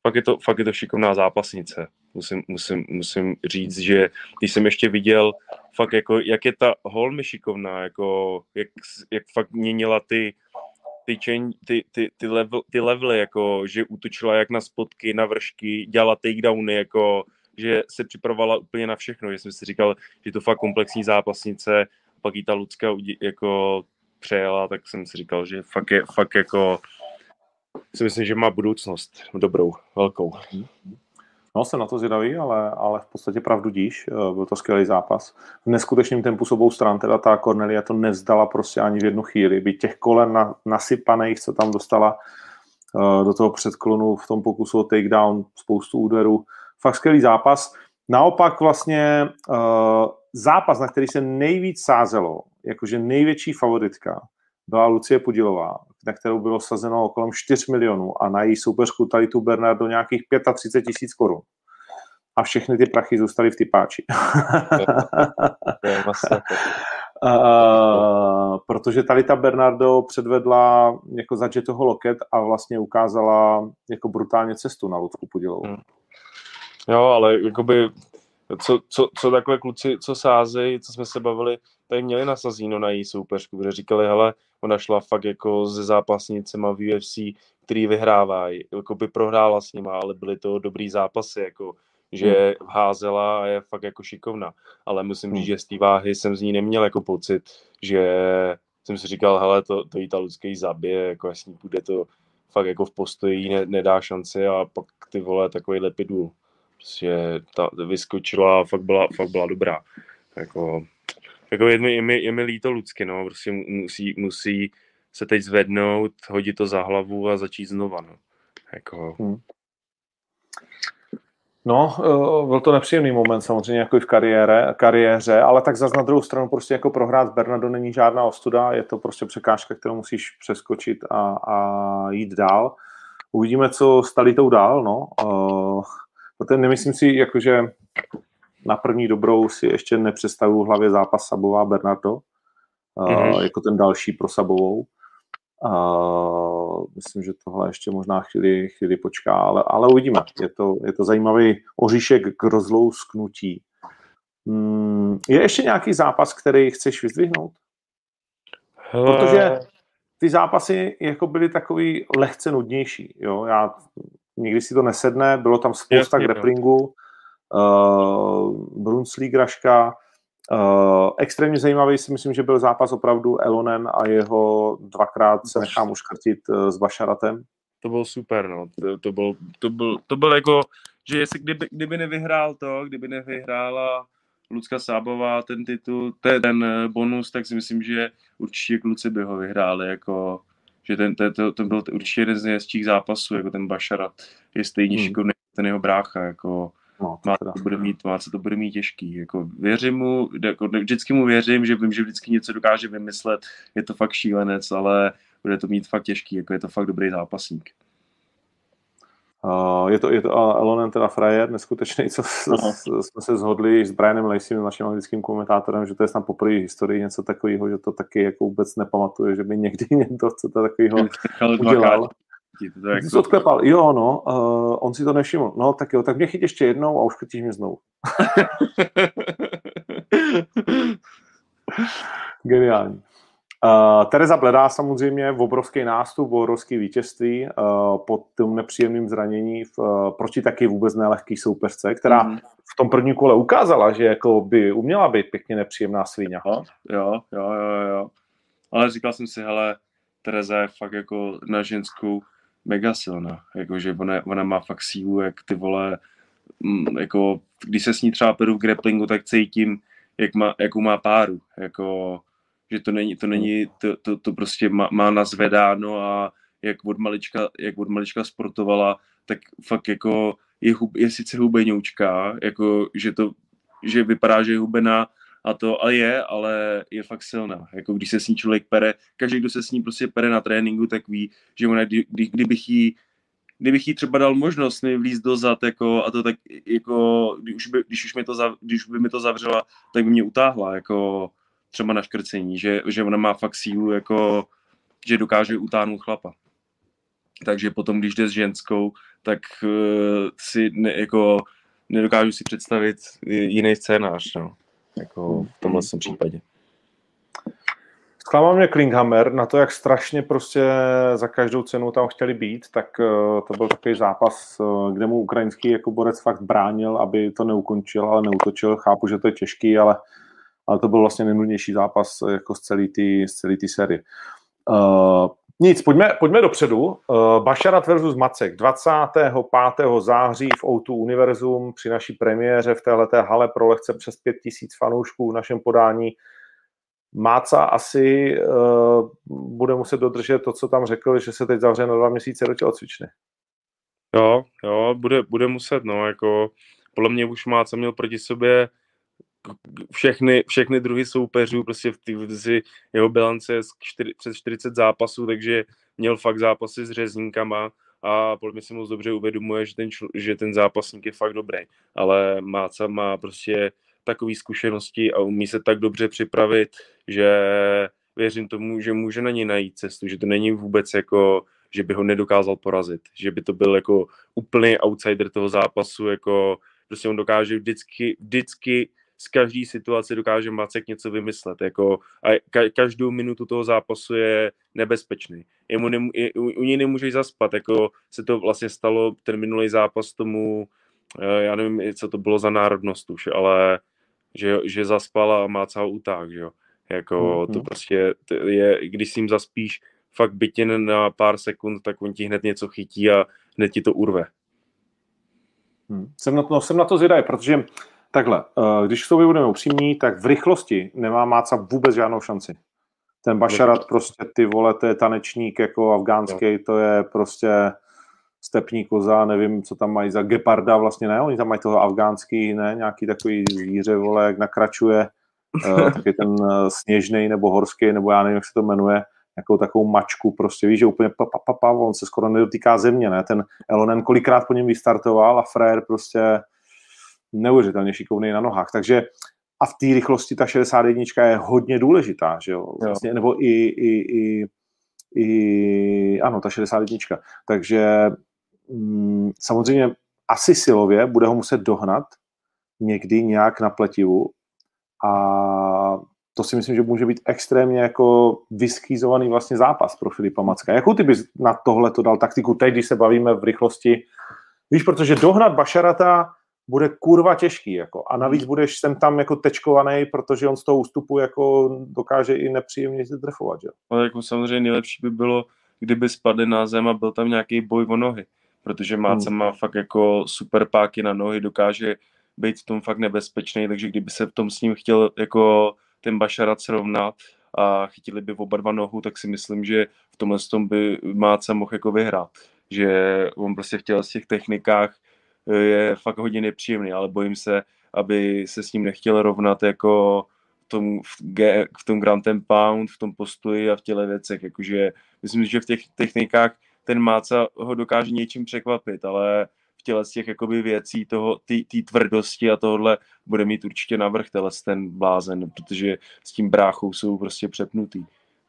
fakt je to, fakt je to šikovná zápasnice. Musím, musím, musím říct, že když jsem ještě viděl, fakt jako, jak je ta holmi šikovná, jako, jak, jak fakt měnila ty, ty, chain, ty, ty, ty, level, ty levely, jako, že útočila jak na spotky, na vršky, dělala takedowny, jako, že se připravovala úplně na všechno, že jsem si říkal, že to fakt komplexní zápasnice, pak jí ta Lucka jako přejela, tak jsem si říkal, že fakt je, fakt jako si myslím, že má budoucnost dobrou, velkou. No, jsem na to zvědavý, ale, ale v podstatě pravdu díš. Eh, byl to skvělý zápas. V neskutečném tempu s obou stran, teda ta Cornelia to nevzdala prostě ani v jednu chvíli. By těch kolen na, nasypaných, co tam dostala uh, do toho předklonu v tom pokusu o takedown, spoustu úderů. Fakt skvělý zápas. Naopak vlastně uh, zápas, na který se nejvíc sázelo, jakože největší favoritka, byla Lucie Pudilová, na kterou bylo sazeno kolem 4 milionů a na její soupeřku Talitu Bernardo nějakých 35 tisíc korun. A všechny ty prachy zůstaly v typáči. Uh, *laughs* protože Talita Bernardo předvedla jako za toho loket a vlastně ukázala jako brutálně cestu na Lucku Pudilovou. Hmm. Jo, ale jakoby co, co, co takhle kluci, co sázejí, co jsme se bavili, tady měli nasazíno na její soupeřku, kde říkali, hele, ona šla fakt jako ze zápasnicema v UFC, který vyhrávají, jako by prohrála s nima, ale byly to dobrý zápasy, jako že hmm. házela a je fakt jako šikovná. Ale musím hmm. říct, že z té váhy jsem z ní neměl jako pocit, že jsem si říkal, hele, to, to jí ta lidský zabije, jako jasně bude to fakt jako v postoji ne, nedá šanci a pak ty vole takový lepidul. Prostě ta vyskočila a fakt byla, fakt byla dobrá. Jako, jako je, mi, je, mi, je mi líto Lucky, no, prostě musí, musí se teď zvednout, hodit to za hlavu a začít znova, no. Jako... Hmm. No, eh, byl to nepříjemný moment samozřejmě jako i v kariére, kariéře, ale tak zase na druhou stranu prostě jako prohrát Bernardo není žádná ostuda, je to prostě překážka, kterou musíš přeskočit a, a jít dál. Uvidíme, co s Talitou dál, no. Protože nemyslím si, jakože na první dobrou si ještě nepředstavuju v hlavě zápas Sabová Bernardo, uh, mm-hmm. jako ten další pro Sabovou. Uh, myslím, že tohle ještě možná chvíli, chvíli počká, ale, ale uvidíme. Je to, je to zajímavý oříšek k rozlousknutí. Hmm, je ještě nějaký zápas, který chceš vyzdvihnout? Hele... Protože ty zápasy jako byly takový lehce nudnější. Jo? Já, nikdy si to nesedne, bylo tam spousta grapplingu, uh, Brunsli Graška, Uh, extrémně zajímavý si myslím, že byl zápas opravdu Elonen a jeho dvakrát se nechám uškrtit uh, s Bašaratem. To byl super, no. To, to, byl, to, byl, to byl jako, že jestli kdyby, kdyby nevyhrál to, kdyby nevyhrála Lucka Sábová ten titul, ten, ten eh, bonus, tak si myslím, že určitě kluci by ho vyhráli, jako, že ten, ten, to, to byl určitě jeden z nejhezčích zápasů, jako ten Bašarat je stejně hmm. šikovný ten jeho brácha, jako No, má, to bude mít, má se to bude mít těžký. Jako věřím mu, jako vždycky mu věřím, že vím, že vždycky něco dokáže vymyslet. Je to fakt šílenec, ale bude to mít fakt těžký. Jako je to fakt dobrý zápasník. Uh, je to, je to Elonen teda frajer, neskutečný, co Aha. jsme se zhodli s Brianem Lacey, naším anglickým komentátorem, že to je snad poprvé v historii něco takového, že to taky jako vůbec nepamatuje, že by někdy *laughs* někdo co to takového udělal to jak... Jsi odklepal, jo, no, uh, on si to nevšiml. No, tak jo, tak mě chyť ještě jednou a už chytíš mě znovu. *laughs* Geniální. Uh, Tereza Bledá samozřejmě v obrovský nástup, obrovský vítězství uh, pod tím nepříjemným zranění v, uh, proti taky vůbec nelehký soupeřce, která mm. v tom prvním kole ukázala, že jako by uměla být pěkně nepříjemná svíňa. Jo, jo, jo, jo. Ale říkal jsem si, hele, Tereza je fakt jako na ženskou mega silná, jakože ona, ona má fakt sílu, jak ty vole, mm, jako když se s ní třeba peru v grapplingu, tak cítím, jak má, jakou má páru, jako, že to není, to není, to, to, to prostě má, má nazvedáno a jak od malička, jak od malička sportovala, tak fakt jako je, hub, je sice hubeňoučka, jako, že to, že vypadá, že je hubená, a to a je, ale je fakt silná. Jako když se s ní člověk pere, každý, kdo se s ní prostě pere na tréninku, tak ví, že ona, kdy, kdybych jí kdybych jí třeba dal možnost mi vlízt dozad, jako, a to tak, jako, když, už by, když, už mi to zav, když by mi to zavřela, tak by mě utáhla, jako, třeba na škrcení, že, že ona má fakt sílu, jako, že dokáže utáhnout chlapa. Takže potom, když jde s ženskou, tak uh, si ne, jako, nedokážu si představit jiný scénář. No jako v tomhle hmm. případě. Zklamal mě Klinghammer na to, jak strašně prostě za každou cenu tam chtěli být, tak eh, to byl takový zápas, eh, kde mu ukrajinský jako borec fakt bránil, aby to neukončil, ale neutočil. Chápu, že to je těžký, ale, ale to byl vlastně nejnudnější zápas eh, jako z celé té série. Uh, nic, pojďme, pojďme dopředu. Uh, Bašarat versus Macek. 25. září v O2 Univerzum při naší premiéře v této hale pro lehce přes 5000 fanoušků v našem podání. Máca asi uh, bude muset dodržet to, co tam řekl, že se teď zavře na dva měsíce do tělocvičny. Jo, jo, bude, bude muset, no, jako podle mě už Máca měl proti sobě všechny, všechny druhy soupeřů, prostě v té jeho bilance je čtyři, přes 40 zápasů, takže měl fakt zápasy s řezníkama a podle mě si moc dobře uvědomuje, že ten, že ten zápasník je fakt dobrý, ale Máca má prostě takové zkušenosti a umí se tak dobře připravit, že věřím tomu, že může na něj najít cestu, že to není vůbec jako, že by ho nedokázal porazit, že by to byl jako úplný outsider toho zápasu, jako prostě on dokáže vždycky, vždycky z každé situace dokáže Macek něco vymyslet. Jako, a ka- každou minutu toho zápasu je nebezpečný. Jemu nem, je, u, u něj nemůžeš zaspat. Jako se to vlastně stalo ten minulý zápas tomu, eh, já nevím, co to bylo za národnost už, ale že, že zaspal a má celou uták, že jo. Jako mm-hmm. to prostě je, když si jim zaspíš fakt bytě na pár sekund, tak on ti hned něco chytí a hned ti to urve. Hmm. Jsem, na to, no, jsem na to zvědavý, protože Takhle, eh, když k sobě budeme upřímní, tak v rychlosti nemá Máca vůbec žádnou šanci. Ten Bašarat prostě, ty vole, to je tanečník jako afgánský, to je prostě stepní koza, nevím, co tam mají za geparda vlastně, ne, oni tam mají toho afgánský, ne, nějaký takový zvíře, vole, jak nakračuje, uh, *laughs* taky ten uh, sněžný nebo horský, nebo já nevím, jak se to jmenuje, nějakou takovou mačku, prostě. Víš, že úplně pa, pa, pa, pa, on se skoro nedotýká země, ne, ten Elonen kolikrát po něm vystartoval a Frér prostě neuvěřitelně šikovný na nohách, takže a v té rychlosti ta 61 je hodně důležitá, že jo, vlastně, nebo i, i, i, i, ano, ta 61. Takže mm, samozřejmě asi silově bude ho muset dohnat někdy nějak na pletivu a to si myslím, že může být extrémně jako vyskýzovaný vlastně zápas pro Filipa Macka. Jakou ty bys na tohle to dal taktiku teď, když se bavíme v rychlosti? Víš, protože dohnat Bašarata bude kurva těžký, jako. A navíc hmm. budeš sem tam jako tečkovaný, protože on z toho ústupu jako dokáže i nepříjemně se trefovat, že? No, jako samozřejmě nejlepší by bylo, kdyby spadl na zem a byl tam nějaký boj o nohy, protože Máca hmm. má fakt jako super páky na nohy, dokáže být v tom fakt nebezpečný, takže kdyby se v tom s ním chtěl jako ten Bašarat srovnat a chytili by oba dva nohu, tak si myslím, že v tomhle tom by Máca mohl jako vyhrát. Že on prostě chtěl z těch technikách je fakt hodně nepříjemný, ale bojím se, aby se s ním nechtěl rovnat jako v tom, v, v tom Grand Pound, v tom postoji a v těle věcech. Jakože myslím, že v těch technikách ten Máca ho dokáže něčím překvapit, ale v těle z těch jakoby věcí, toho, té tvrdosti a tohle bude mít určitě navrh ten blázen, protože s tím bráchou jsou prostě přepnutý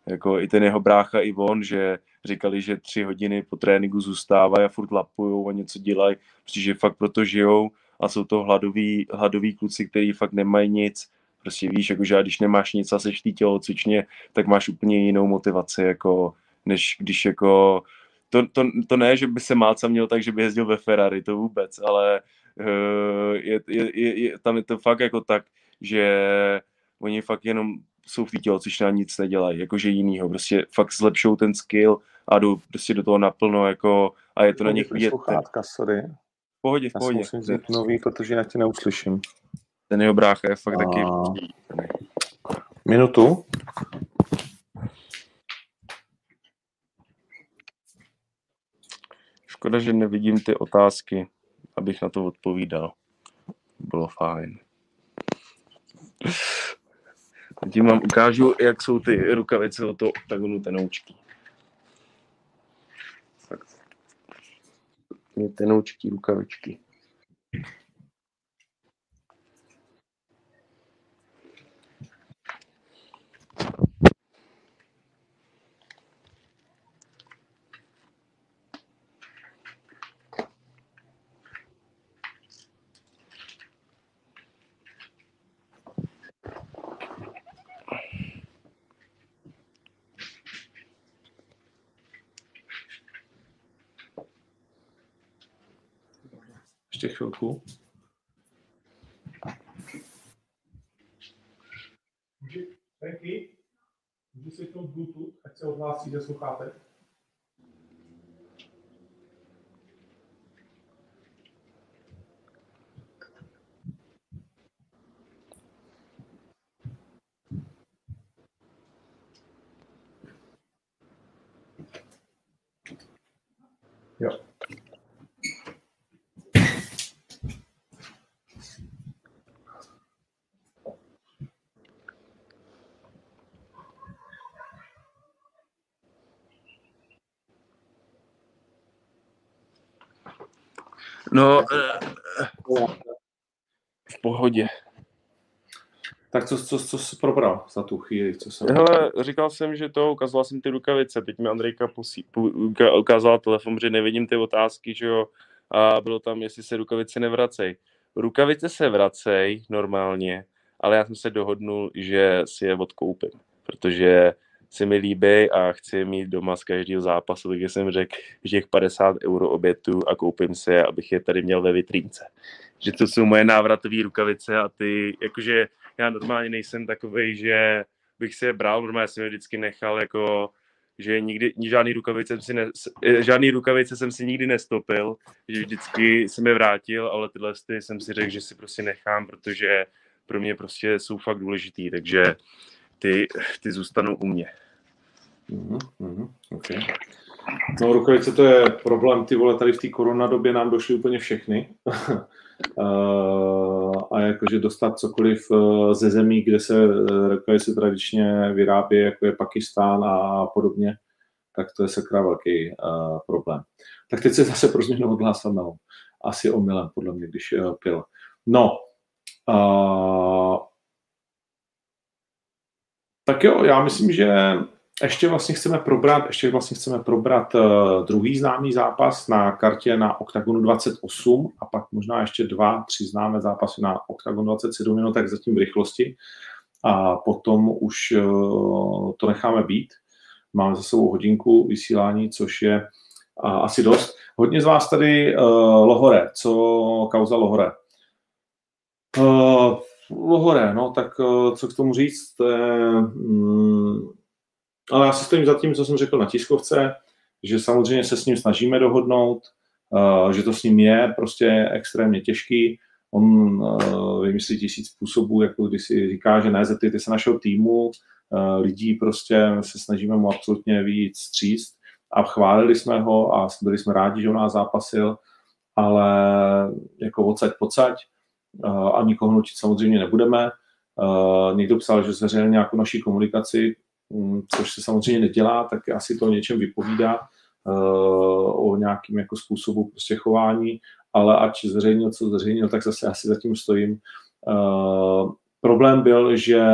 jako i ten jeho brácha i on, že říkali, že tři hodiny po tréninku zůstávají a furt lapujou a něco dělají, protože fakt proto žijou a jsou to hladoví, hladoví kluci, kteří fakt nemají nic. Prostě víš, jako, že když nemáš nic a seš tělo cvičně, tak máš úplně jinou motivaci, jako, než když jako to, to, to ne, že by se Máca měl tak, že by jezdil ve Ferrari, to vůbec, ale uh, je, je, je, je, tam je to fakt jako tak, že oni fakt jenom jsou v té tělocvičně a nic nedělají, jakože jinýho, prostě fakt zlepšou ten skill a jdou prostě do toho naplno, jako, a je to na nich vidět. Sluchátka, sorry. V pohodě, v pohodě. Já musím vzít nový, protože já tě neuslyším. Ten jeho brácha je fakt a... taky... Minutu. Škoda, že nevidím ty otázky, abych na to odpovídal. Bylo fajn. Tím vám ukážu, jak jsou ty rukavice od toho oktagonu tenoučky. Tak. Tenoučky rukavičky. Ještě chvilku. Můžu si to Bluetooth, ať se odhlásí ze sluchátek? No, eh, v pohodě. Tak co, co, co jsi probral za tu chvíli? Co jsem... Hele, říkal jsem, že to, ukazoval jsem ty rukavice, teď mi Andrejka posí, ukázala telefon, že nevidím ty otázky, že jo, a bylo tam, jestli se rukavice nevracej. Rukavice se vracej normálně, ale já jsem se dohodnul, že si je odkoupím, protože se mi líbí a chci mít doma z každého zápasu, takže jsem řekl, že těch 50 euro obětu a koupím si je, abych je tady měl ve vitrínce. Že to jsou moje návratové rukavice a ty, jakože já normálně nejsem takový, že bych si je bral, normálně jsem je vždycky nechal jako že nikdy, žádný rukavice, jsem si ne, žádný rukavice jsem si nikdy nestopil, že vždycky jsem je vrátil, ale tyhle jsem si řekl, že si prostě nechám, protože pro mě prostě jsou fakt důležitý, takže ty, ty zůstanou u mě. Mm-hmm, okay. No, rukavice to je problém, ty vole, tady v té koronadobě nám došly úplně všechny. *laughs* Eh, a jakože dostat cokoliv eh, ze zemí, kde se eh, rukavice tradičně vyrábí, jako je Pakistán a podobně, tak to je sakra velký uh, problém. Tak teď se zase pro změnu odhlásal na Asi omylem, podle mě, když uh, pil. No, uh, tak jo, já myslím, že ještě vlastně chceme probrat, ještě vlastně chceme probrat uh, druhý známý zápas na kartě na OKTAGONu 28 a pak možná ještě dva, tři známé zápasy na OKTAGONu 27 minut, tak zatím v rychlosti. A potom už uh, to necháme být. Máme za sebou hodinku vysílání, což je uh, asi dost. Hodně z vás tady uh, Lohore, co kauza Lohore. Uh, Lohore, no tak uh, co k tomu říct, um, ale já si stojím za tím, co jsem řekl na tiskovce, že samozřejmě se s ním snažíme dohodnout, uh, že to s ním je prostě extrémně těžký. On uh, vymyslí tisíc způsobů, jako když si říká, že ne, zeptejte se našeho týmu, uh, lidí prostě se snažíme mu absolutně víc stříct a chválili jsme ho a byli jsme rádi, že on nás zápasil, ale jako odsaď pocať a nikoho nutit samozřejmě nebudeme. Někdo psal, že zveřejnil nějakou naší komunikaci, což se samozřejmě nedělá, tak asi to o něčem vypovídá, eh, o nějakým jako způsobu prostě chování, ale ať zřejmě co zřejmě, tak zase asi zatím stojím. Eh, problém byl, že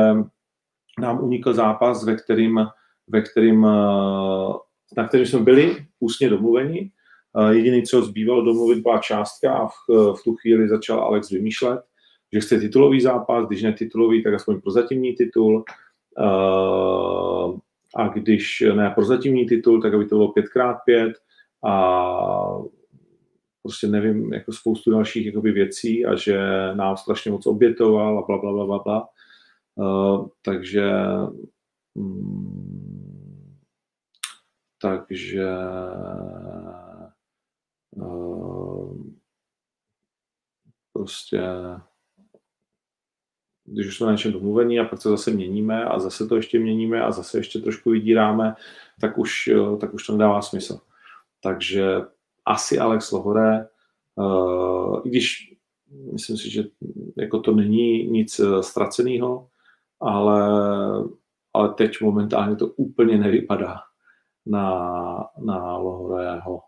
nám unikl zápas, ve kterým, ve kterým, eh, na kterým jsme byli ústně domluveni. Jediný, co zbývalo domluvit, byla částka a v, v tu chvíli začal Alex vymýšlet, že chce titulový zápas, když ne titulový, tak aspoň prozatímní titul. Uh, a když ne prozatímní titul, tak aby to bylo 5x5 a prostě nevím, jako spoustu dalších jakoby věcí a že nám strašně moc obětoval a bla, bla, bla, bla, bla. Uh, takže um, takže uh, prostě když už jsme na něčem domluvení a pak se zase měníme a zase to ještě měníme a zase ještě trošku vydíráme, tak už, eh, tak už to nedává smysl. Takže asi Alex Lohore, uh, i když myslím si, že jako to není nic eh, ztraceného, ale, ale teď momentálně to úplně nevypadá na, na Lohoreho.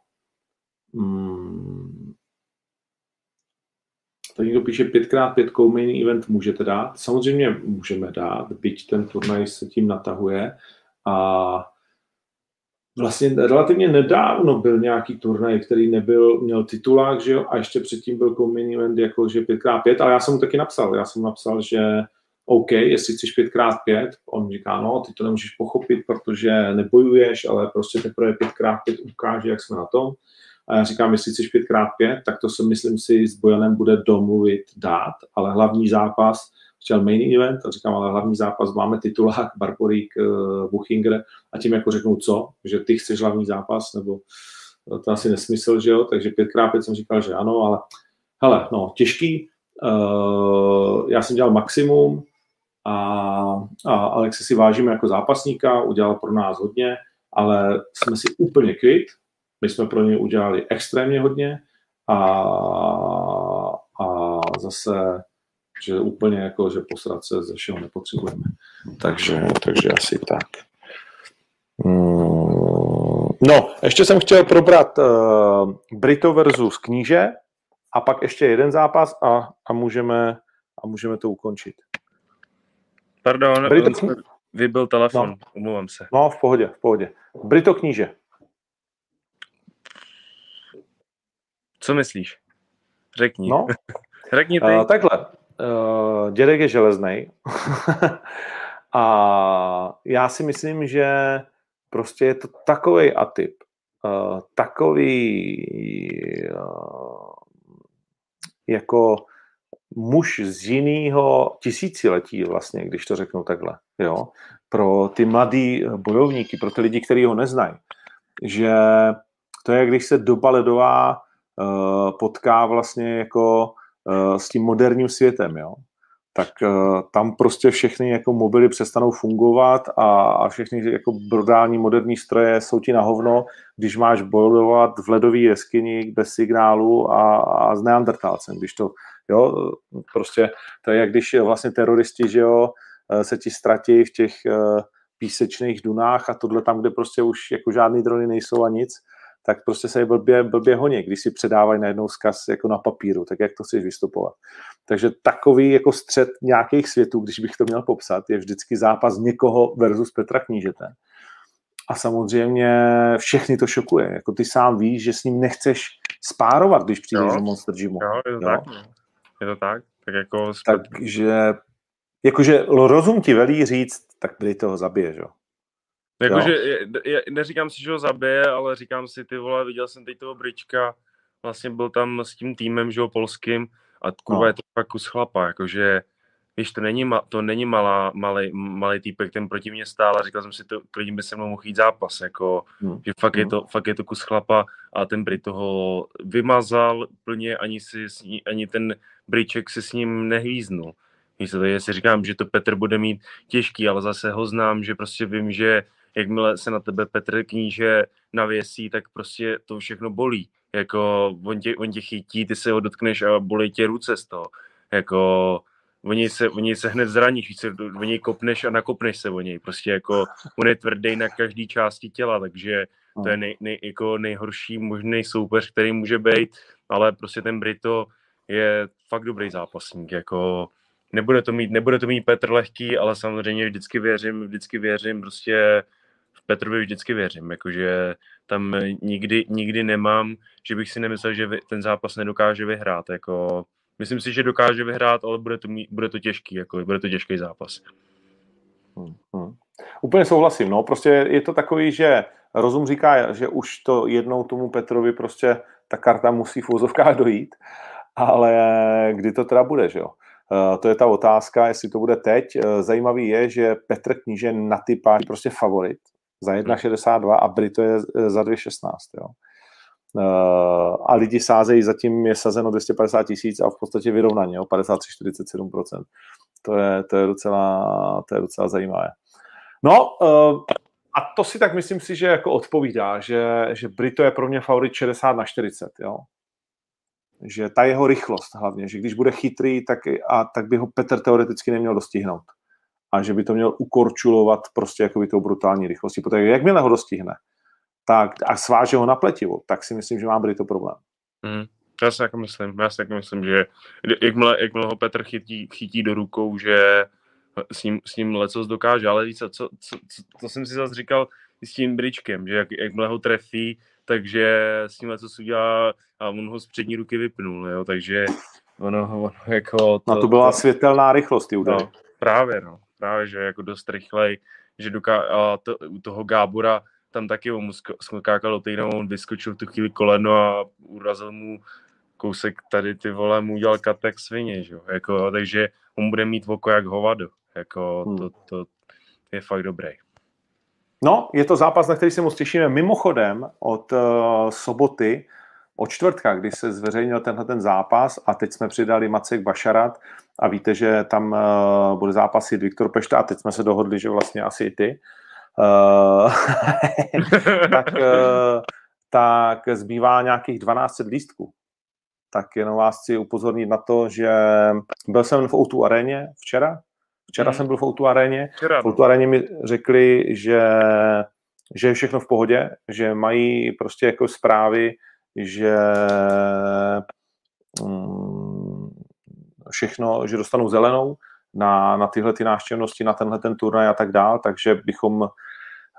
Hmm, Tady někdo píše 5x5 co-main event můžete dát. Samozřejmě můžeme dát, byť ten turnaj se tím natahuje. A vlastně relativně nedávno byl nějaký turnaj, který nebyl, měl titulák, že jo, a ještě předtím byl co-main event jako, že 5x5, ale já jsem mu taky napsal, já jsem napsal, že OK, jestli chceš 5x5, on říká, no, ty to nemůžeš pochopit, protože nebojuješ, ale prostě teprve 5x5 ukáže, jak jsme na tom. A já říkám, jestli chceš 5x5, tak to se myslím si s Bojanem bude domluvit dát, ale hlavní zápas, chtěl main event, a říkám, ale hlavní zápas máme titulák *laughs* Barborík, uh, Buchinger a tím jako řeknu co, že ty chceš hlavní zápas, nebo to asi nesmysl, že jo, takže 5x5 jsem říkal, že ano, ale hele, no, těžký, uh, já jsem dělal maximum a, a Alexe si vážíme jako zápasníka, udělal pro nás hodně, ale jsme si úplně kvit, my jsme pro ně udělali extrémně hodně a, a zase, že úplně jako, že posrat se ze všeho nepotřebujeme. Takže, takže asi tak. Mm, no, ještě jsem chtěl probrat uh, Brito versus Kníže a pak ještě jeden zápas a, a, můžeme, a můžeme to ukončit. Pardon, Brito... vybil telefon, no. umluvám se. No, v pohodě, v pohodě. Brito Kníže. Co myslíš? Řekni. No. *laughs* Řekni ty. Uh, takhle. Uh, dědek je železný. *laughs* a já si myslím, že prostě je to takový atyp, uh, takový uh, jako muž z jiného tisíciletí vlastně, když to řeknu takhle, jo, pro ty mladý bojovníky, pro ty lidi, kteří ho neznají, že to je, když se doba ledová Eh, potká vlastně jako eh, s tím moderním světem, jo. tak uh, tam prostě všechny jako mobily přestanou fungovat a, a všechny jako brodální moderní stroje jsou ti na hovno, když máš bojovat v ledové jeskyni bez signálu a, a s neandertálcem, když to, jo, prostě to je jak když vlastně teroristi, že jo, eh, se ti ztratí v těch písečných dunách a tohle tam, kde prostě už jako žádný drony nejsou a nic, tak prostě se je blbě, blbě honí, když si předávají najednou zkaz jako na papíru, tak jak to chceš vystupovat. Takže takový jako střed nějakých světů, když bych to měl popsat, je vždycky zápas někoho versus Petra Knížete. A samozřejmě všechny to šokuje. Jako ty sám víš, že s ním nechceš spárovat, když přijdeš do Monster Gymu. Jo, je to jo? tak. No. Je to tak. Tak jako... Takže jakože rozum ti velí říct, tak byli toho zabije, že jo. Jakože neříkám si, že ho zabije, ale říkám si, ty vole, viděl jsem teď toho Brička, vlastně byl tam s tím týmem, že jo, polským, a kurva no. je to fakt kus chlapa, jakože, víš, to není, to není malá, malý, malý týpek, ten proti mě stál a říkal jsem si, to klidně by se mnou mohl jít zápas, jako, hmm. že fakt, hmm. je to, fakt je to kus chlapa a ten Brit toho vymazal plně, ani, si, ani ten Briček si s ním nehýznul. Víš to, já si říkám, že to Petr bude mít těžký, ale zase ho znám, že prostě vím, že jakmile se na tebe Petr kníže navěsí, tak prostě to všechno bolí. Jako on tě, on tě chytí, ty se ho dotkneš a bolí tě ruce z toho. Jako oni se, oni se hned zraníš, víc, o něj kopneš a nakopneš se o něj. Prostě jako on je tvrdý na každé části těla, takže to je nej, nej, jako nejhorší možný soupeř, který může být, ale prostě ten Brito je fakt dobrý zápasník, jako nebude to mít, nebude to mít Petr lehký, ale samozřejmě vždycky věřím, vždycky věřím, prostě v Petrovi vždycky věřím, jakože tam nikdy, nikdy nemám, že bych si nemyslel, že ten zápas nedokáže vyhrát, jako myslím si, že dokáže vyhrát, ale bude to, bude to těžký, jako bude to těžký zápas. Hmm, hmm. Úplně souhlasím, no, prostě je to takový, že rozum říká, že už to jednou tomu Petrovi prostě ta karta musí v úzovkách dojít, ale kdy to teda bude, že jo? Eh, to je ta otázka, jestli to bude teď. Eh, zajímavý je, že Petr Kníže na typách prostě favorit za 1,62 a Brito je eh, za 2,16. Jo. A lidi sázejí, zatím je sazeno 250 tisíc a v podstatě vyrovnaně, 53-47%. To je, to, je docela, to je docela zajímavé. No, a to si tak myslím si, že jako odpovídá, že, že Brito je pro mě favorit 60 na 40. Jo že ta jeho rychlost hlavně, že když bude chytrý, tak, a, tak by ho Petr teoreticky neměl dostihnout. A že by to měl ukorčulovat prostě jako tou brutální rychlostí. Protože jakmile ho dostihne tak, a sváže ho na pletivo, tak si myslím, že má to problém. Mm, já si jako myslím, já si jako myslím, že jakmile, jakmile ho Petr chytí, chytí do rukou, že s ním, s ním lecos dokáže, ale víc, co, co, co, to jsem si zase říkal s tím bričkem, že jak, jakmile ho trefí, takže s tím co udělá a on ho z přední ruky vypnul, jo, takže ono, ono jako... To, no to byla to, světelná rychlost, ty no, právě, no, právě, že jako dost rychlej, že doká, a to, u toho Gábora tam taky on mu skákal do on vyskočil v tu chvíli koleno a urazil mu kousek tady ty vole mu udělal katek svině, že? Jako, takže on bude mít oko jak hovado. Jako, hmm. to, to je fakt dobrý. No, je to zápas, na který se moc těšíme. Mimochodem, od uh, soboty, od čtvrtka, kdy se zveřejnil tenhle ten zápas a teď jsme přidali Macek Bašarat a víte, že tam uh, bude zápasit Viktor Pešta a teď jsme se dohodli, že vlastně asi i ty. Uh, *laughs* tak, uh, tak zbývá nějakých 12 lístků. Tak jenom vás chci upozornit na to, že byl jsem v O2 aréně včera, Včera hmm. jsem byl v Outu aréně. Včera, v Outu no. aréně mi řekli, že, že je všechno v pohodě, že mají prostě jako zprávy, že mm, všechno, že dostanou zelenou na, na tyhle ty návštěvnosti, na tenhle ten turnaj a tak dál, takže bychom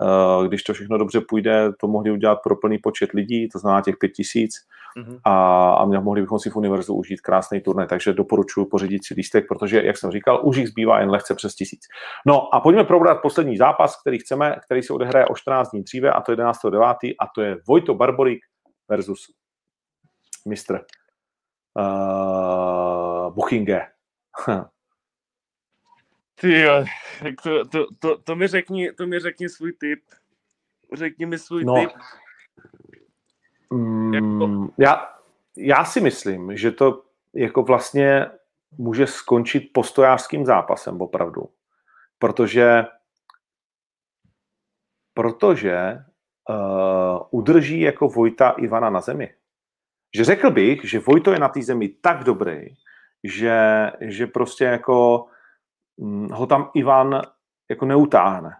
Eh, když to všechno dobře půjde, to mohli udělat pro plný počet lidí, to znamená těch pět tisíc mm-hmm. a, a mohli bychom si v univerzu užít krásný turné, takže doporučuji pořídit si lístek, protože, jak jsem říkal, už jich zbývá jen lehce přes tisíc. No a pojďme probrat poslední zápas, který chceme, který se odehraje o 14 dní dříve a to je 11.9. a to je Vojto Barborík versus mistr uh, Buchinge. *laughs* Ty jo, tak to, to, to, to, mi řekni, to mi řekni svůj tip. Řekni mi svůj no. tip. Mm, já, já si myslím, že to jako vlastně může skončit postojářským zápasem opravdu. Protože protože uh, udrží jako Vojta Ivana na zemi. Že řekl bych, že Vojto je na té zemi tak dobrý, že, že prostě jako hm, ho tam Ivan jako neutáhne.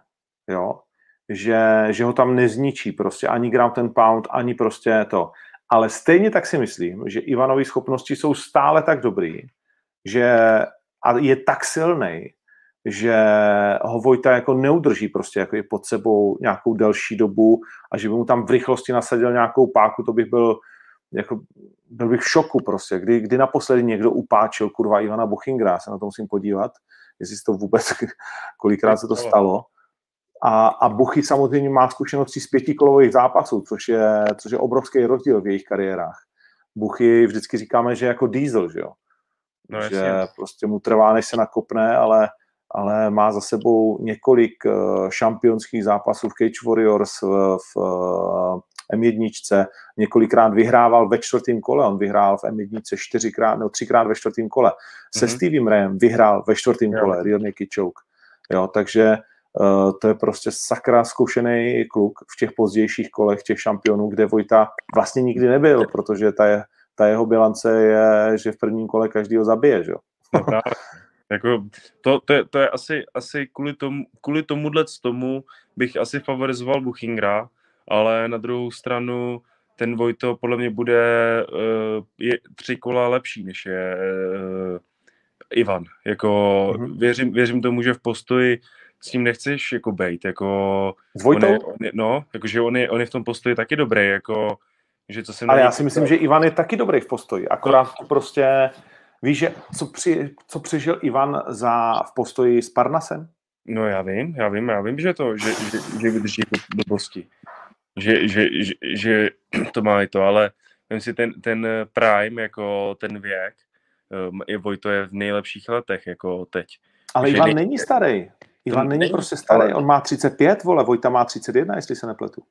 Jo? Že, že ho tam nezničí prostě ani ground ten pound, ani prostě to. Ale stejně tak si myslím, že Ivanovy schopnosti jsou stále tak dobrý, že a je tak silný, že ho Vojta jako neudrží prostě jako je pod sebou nějakou delší dobu a že by mu tam v rychlosti nasadil nějakou páku, to bych byl jako, byl bych v šoku prostě, kdy, kdy naposledy někdo upáčil kurva Ivana Buchingra, se na to musím podívat, jestli to vůbec, *laughs* kolikrát se to stalo. A, a Buchy samozřejmě má zkušenosti z pětikolových zápasů, což je, což je obrovský rozdíl v jejich kariérách. Buchy vždycky říkáme, že jako diesel, že jo. No, že jasně. prostě mu trvá, než se nakopne, ale, ale má za sebou několik uh, šampionských zápasů v Cage Warriors, v, v uh, M1, několikrát vyhrával ve čtvrtém kole, on vyhrál v M1 čtyřikrát nebo třikrát ve čtvrtém kole. Mm-hmm. Se mhm. Stevem Rayem vyhrál ve čtvrtém kole, Real Naked Choke. Jo, takže uh, to je prostě sakra zkušený kluk v těch pozdějších kolech těch šampionů, kde Vojta vlastně nikdy nebyl, protože ta, je, ta jeho bilance je, že v prvním kole každý ho zabije, že jo. Jako, to, to, je, to je asi, asi kvůli, tomu, kvůli tomuhle tomu bych asi favorizoval Buchingra, ale na druhou stranu ten Vojto podle mě bude uh, je tři kola lepší, než je uh, Ivan. Jako mm-hmm. věřím, věřím tomu, že v postoji s ním nechceš jako bejt, jako... S Vojtou? On je, on je, no, jakože on je, on je v tom postoji taky dobrý, jako... Že co jsem Ale já si myslím, že Ivan je taky dobrý v postoji, akorát no. prostě... Víš, že co, při, co přežil Ivan za v postoji s Parnasem? No já vím, já vím, já vím, že to, že, že, že vydrží blbosti že, že, že, že *clears throat* to má i to, ale vím si ten, ten prime, jako ten věk, um, je Vojto je v nejlepších letech, jako teď. Ale že Ivan nej... není starý. Ivan není, není prostě starý, ale... on má 35, vole, Vojta má 31, jestli se nepletu.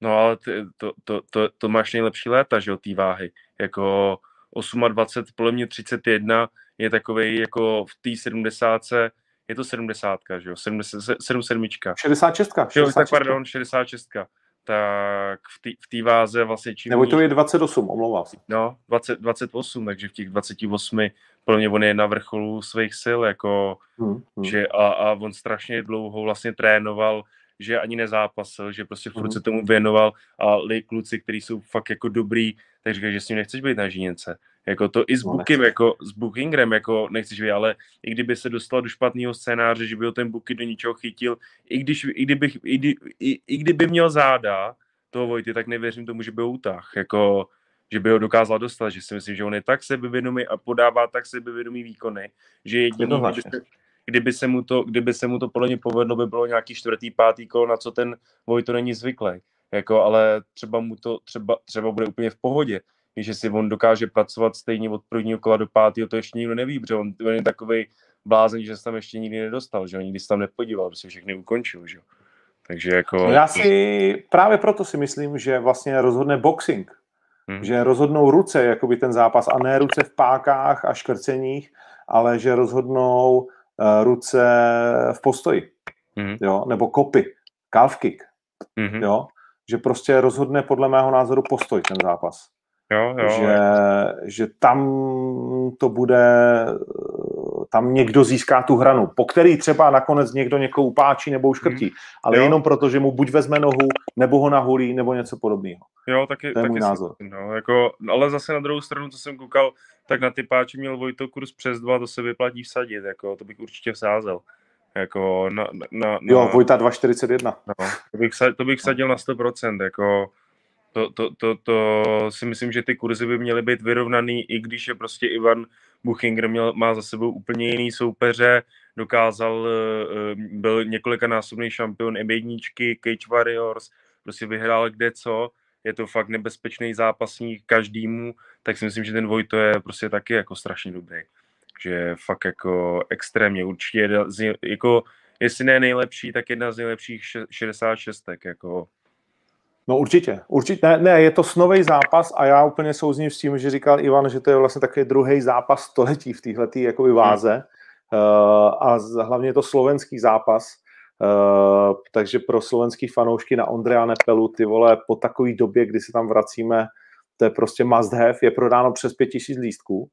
No ale ty, to, to, to, to máš nejlepší léta, že jo, té váhy. Jako 28, podle mě 31 je takový jako v té 70 je to 70, že jo, 70, 77. 66. 66. Jo, tak pardon, 66 tak v té váze vlastně čím... Nebo to je 28, omlouvám se. No, 20, 28, takže v těch 28 pro mě on je na vrcholu svých sil, jako, hmm, hmm. že a, a on strašně dlouho vlastně trénoval, že ani nezápasil, že prostě furt hmm. se tomu věnoval a kluci, kteří jsou fakt jako dobrý, tak říkají, že s ním nechceš být na žíněnce. Jako to i s no, Bookim, jako s Bookingrem, jako nechceš být, ale i kdyby se dostal do špatného scénáře, že by ho ten Booky do ničeho chytil, i, když, i, kdyby, i, i, i kdyby měl záda toho Vojty, tak nevěřím tomu, že by ho utah, jako, že by ho dokázal dostat, že si myslím, že on je tak sebevědomý a podává tak sebevědomý výkony, že jediný, kdyby se, kdyby se, mu to, kdyby se mu to podle mě povedlo, by bylo nějaký čtvrtý, pátý kolo, na co ten Vojto není zvyklý. Jako, ale třeba mu to třeba, třeba bude úplně v pohodě že si on dokáže pracovat stejně od prvního kola do pátého, to ještě nikdo neví, protože on, on je takový blázen, že se tam ještě nikdy nedostal, že on nikdy se tam nepodíval, že se všechny ukončil, že takže jako... No já si právě proto si myslím, že vlastně rozhodne boxing, hmm. že rozhodnou ruce, jakoby ten zápas, a ne ruce v pákách a škrceních, ale že rozhodnou ruce v postoji, hmm. jo, nebo kopy, calf kick, hmm. jo, že prostě rozhodne podle mého názoru postoj ten zápas. Jo, jo, že, že tam to bude, tam někdo získá tu hranu, po který třeba nakonec někdo někoho upáčí nebo uškrtí, hmm. ale jo. jenom proto, že mu buď vezme nohu, nebo ho nahulí, nebo něco podobného. Jo, taky, to je taky můj názor. No, jako, ale zase na druhou stranu, co jsem koukal, tak na ty páči měl Vojto kurz přes dva, to se vyplatí vsadit, jako, to bych určitě vsázel. Jako na, na, na, jo, Vojta 2,41. No, to bych, to bych sadil na 100%, jako to, to, to, to si myslím, že ty kurzy by měly být vyrovnaný, i když je prostě Ivan Buchinger měl, má za sebou úplně jiný soupeře, dokázal, eh, byl několikanásobný šampion M1, Cage Warriors, prostě vyhrál kde co, je to fakt nebezpečný zápasník každému, tak si myslím, že ten Vojto je prostě taky jako strašně dobrý. Že fakt jako extrémně, určitě jako, jestli ne nejlepší, tak jedna z nejlepších 66, jako No určitě, určitě. Ne, ne, je to snový zápas a já úplně souzním s tím, že říkal Ivan, že to je vlastně takový druhý zápas století v téhle jakoby váze. Hmm. Uh, a hlavně je to slovenský zápas, uh, takže pro slovenský fanoušky na Ondreja Nepelu, ty vole, po takové době, kdy se tam vracíme, to je prostě must have, je prodáno přes pět tisíc lístků.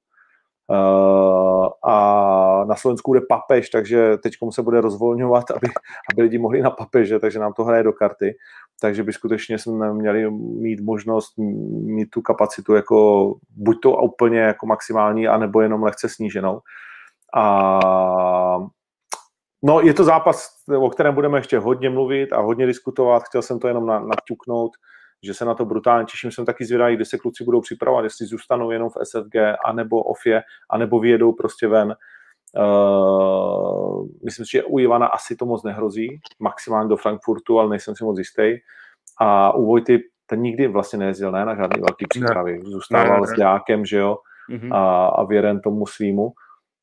Uh, a na Slovensku bude papež, takže teď se bude rozvolňovat, aby, aby lidi mohli na papeže, takže nám to hraje do karty. Takže by skutečně jsme měli mít možnost mít tu kapacitu jako buď to úplně jako maximální, anebo jenom lehce sníženou. A no, je to zápas, o kterém budeme ještě hodně mluvit a hodně diskutovat. Chtěl jsem to jenom naťuknout že se na to brutálně těším. Jsem taky zvědavý, kde se kluci budou připravovat, jestli zůstanou jenom v SFG, anebo OFE, anebo vyjedou prostě ven. Uh, myslím si, že u Ivana asi to moc nehrozí, maximálně do Frankfurtu, ale nejsem si moc jistý. A u Vojty ten nikdy vlastně nejezdil, ne, na žádný velký přípravy. Zůstával ne, ne. s dělákem, že jo, mm-hmm. a, a věren tomu svýmu.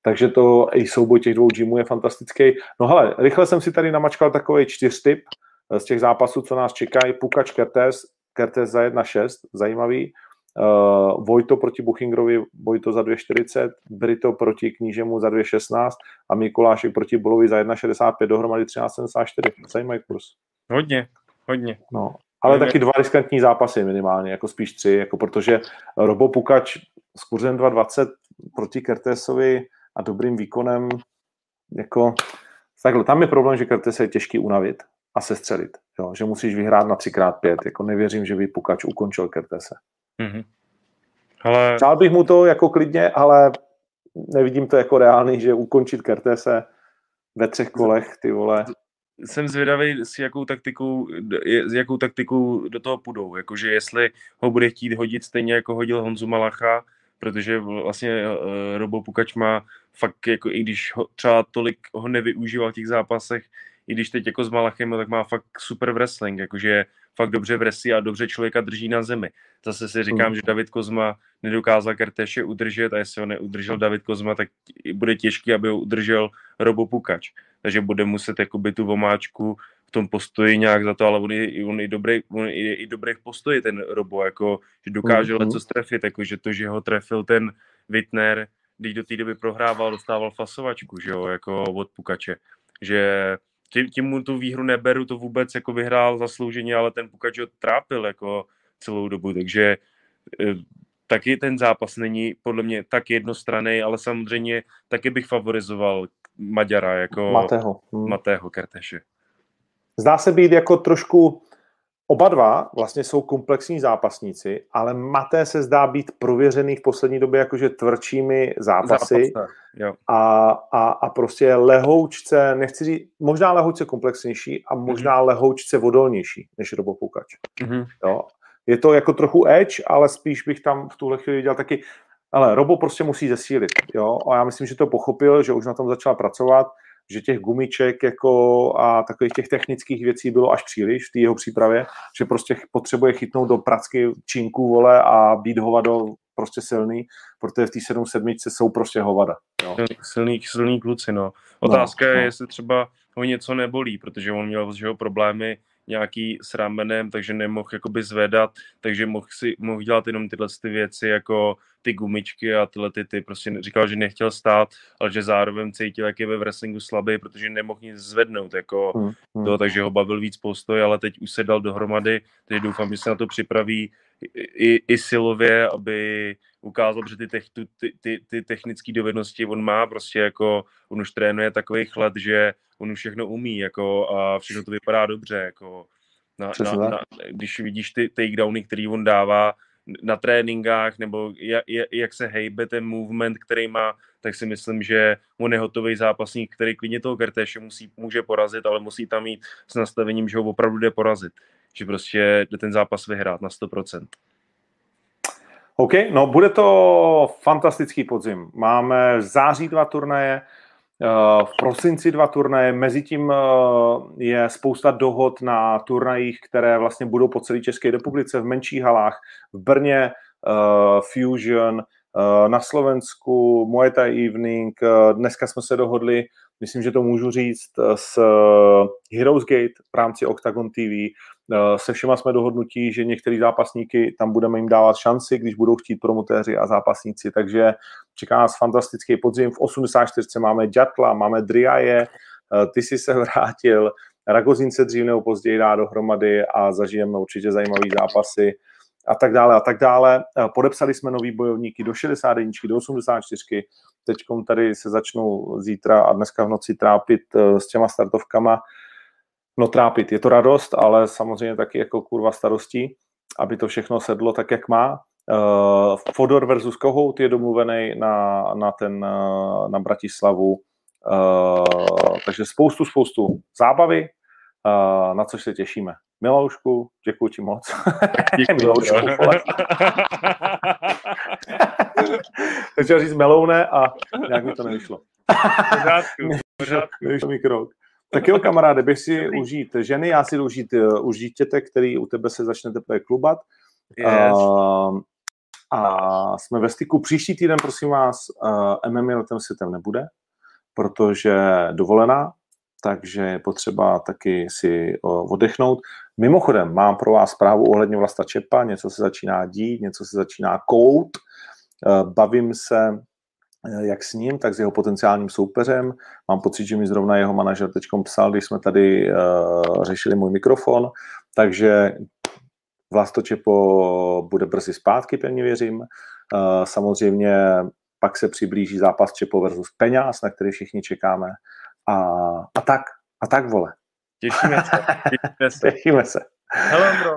Takže to i souboj těch dvou gymů je fantastický. No hele, rychle jsem si tady namačkal takový čtyřtyp z těch zápasů, co nás čekají. Pukač Kertes, Kertes za 1,6, zajímavý. Uh, Vojto proti Buchingrovi, Vojto za 2,40, Brito proti Knížemu za 2,16 a Mikulášek proti Bolovi za 1,65, dohromady 13,74. Zajímavý kurz. Hodně, hodně. No, ale hodně. taky dva riskantní zápasy minimálně, jako spíš tři, jako protože Robo Pukač s kurzem 2,20 proti Kertesovi a dobrým výkonem, jako takhle, tam je problém, že Kertes je těžký unavit a sestřelit. Jo, že musíš vyhrát na 3x5. Jako nevěřím, že by Pukač ukončil Kertese. Mm-hmm. Ale... Přál bych mu to jako klidně, ale nevidím to jako reálný, že ukončit Kertese ve třech kolech, ty vole. Jsem zvědavý, s jakou taktikou, s jakou taktikou do toho půjdou. Jakože jestli ho bude chtít hodit stejně, jako hodil Honzu Malacha, protože vlastně uh, Robo Pukač má fakt, jako i když ho, třeba tolik ho nevyužíval v těch zápasech, i když teď jako s Malachem, tak má fakt super wrestling, jakože je fakt dobře v resi a dobře člověka drží na zemi. Zase si říkám, mm. že David Kozma nedokázal Kertéše udržet a jestli ho neudržel David Kozma, tak bude těžký, aby ho udržel Robo Pukač. Takže bude muset jakoby tu vomáčku v tom postoji nějak za to, ale on je, on je, dobrý, on je i dobrý v postoji ten Robo, jako, že dokáže mm-hmm. leco strefit, jako, že to, že ho trefil ten Wittner, když do té doby prohrával, dostával fasovačku, že jo, jako od Pukače. Že tím, tím mu tu výhru neberu, to vůbec jako vyhrál zaslouženě, ale ten Pukač ho trápil jako celou dobu, takže eh, taky ten zápas není podle mě tak jednostranný, ale samozřejmě taky bych favorizoval Maďara jako Matého, hmm. Matého Kerteše. Zdá se být jako trošku Oba dva vlastně jsou komplexní zápasníci, ale Maté se zdá být prověřený v poslední době jakože tvrdšími zápasy Zápas, jo. a, a, a prostě lehoučce, nechci říct, možná lehoučce komplexnější a možná mm-hmm. lehoučce vodolnější než Robopoukač. Mm-hmm. Jo. Je to jako trochu edge, ale spíš bych tam v tuhle chvíli dělal taky, ale Robo prostě musí zesílit, jo, a já myslím, že to pochopil, že už na tom začal pracovat, že těch gumiček jako a takových těch technických věcí bylo až příliš v té jeho přípravě, že prostě potřebuje chytnout do pracky činku, vole, a být hovado prostě silný, protože v té 7 sedmičce jsou prostě hovada. Jo. Silný, silný kluci, no. Otázka no, je, no. jestli třeba ho něco nebolí, protože on měl že ho, problémy nějaký s ramenem, takže nemohl jakoby zvedat, takže mohl, si, mohl dělat jenom tyhle ty věci, jako ty gumičky a tyhle ty, ty prostě říkal, že nechtěl stát, ale že zároveň cítil, jak je ve wrestlingu slabý, protože nemohl nic zvednout, jako hmm, hmm. to, takže ho bavil víc postoj, ale teď už se dal dohromady, takže doufám, že se na to připraví i, i silově, aby ukázal, že ty, ty, ty, ty, ty technické dovednosti on má, prostě jako on už trénuje takový chlad, že on už všechno umí, jako a všechno to vypadá dobře, jako na, na, na, když vidíš ty takedowny, který on dává na tréninkách, nebo jak, jak se hejbe ten movement, který má, tak si myslím, že on je hotový zápasník, který klidně toho Kertéše musí, může porazit, ale musí tam mít s nastavením, že ho opravdu jde porazit. Že prostě jde ten zápas vyhrát na 100%. OK, no bude to fantastický podzim. Máme v září dva turnaje, eh, v prosinci dva turnaje, mezi tím eh, je spousta dohod na turnajích, které vlastně budou po celé České republice, v menších halách, v Brně, eh, Fusion, na Slovensku, Thai Evening, dneska jsme se dohodli myslím, že to můžu říct, s Heroes Gate v rámci Octagon TV. Se všema jsme dohodnutí, že některý zápasníky tam budeme jim dávat šanci, když budou chtít promotéři a zápasníci, takže čeká nás fantastický podzim. V 84 máme Djatla, máme Driaje, ty si se *laughs* vrátil, Ragozín se dřív nebo později dá dohromady a zažijeme určitě zajímavý zápasy a tak dále a tak dále. Podepsali jsme nový bojovníky do 61, do 84. Teď tady se začnou zítra a dneska v noci trápit eh, s těma startovkama. No trápit, je to radost, ale samozřejmě taky jako kurva starostí, aby to všechno sedlo tak, jak má. Uh, Fodor versus Kohout je domluvený na, na, ten, uh, na Bratislavu. Takže spoustu, spoustu zábavy, na což se těšíme. Miloušku, děkuji ti moc. *laughs* Miloušku, *laughs* *laughs* *laughs* Chtěl říct meloune a nějak mi to nevyšlo. *laughs* Nevyšlo mi krok. Tak jo, kamaráde, bych si užít ženy, já si užít uh, už dítěte, který u tebe se začne teprve klubat. Yes. Uh, a jsme ve styku. Příští týden, prosím vás, uh, MMA letem světem nebude, protože dovolená, takže je potřeba taky si oddechnout. Mimochodem, mám pro vás zprávu ohledně Vlasta Čepa, něco se začíná dít, něco se začíná kout, eh, bavím se eh, jak s ním, tak s jeho potenciálním soupeřem. Mám pocit, že mi zrovna jeho manažer teď psal, když jsme tady uh, řešili můj mikrofon, takže Vlasto Čepo bude brzy zpátky, pevně věřím. Uh, samozřejmě pak se přiblíží zápas Čepo versus Peňáz, na který všichni čekáme. A, a tak, a tak vole. Těšíme se. Těšíme se. *laughs* Těšíme se. Hele, bro.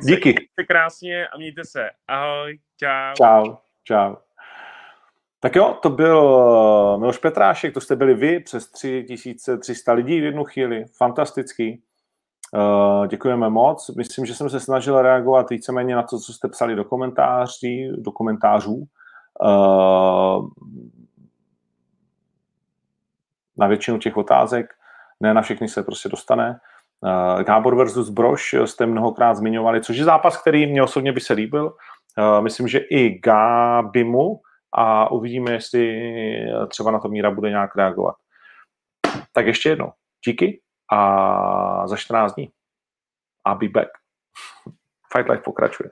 Díky. Mějte krásně a mějte se. Ahoj, čau. Čau, čau. Tak jo, to byl eh, Miloš Petrášek, to jste byli vy, přes 3300 lidí v jednu chvíli, fantastický. Uh, děkujeme moc. Myslím, že jsem se snažil reagovat víceméně na to, co jste psali do komentáří, do komentářů. Uh, na většinu těch otázek, ne na všechny se prostě dostane. Gábor versus Broš jste mnohokrát zmiňovali, což je zápas, který mě osobně by se líbil. Myslím, že i Gábimu a uvidíme, jestli třeba na to Míra bude nějak reagovat. Tak ještě jednou. Díky a za 14 dní. I'll be back. *laughs* Fight Life pokračuje.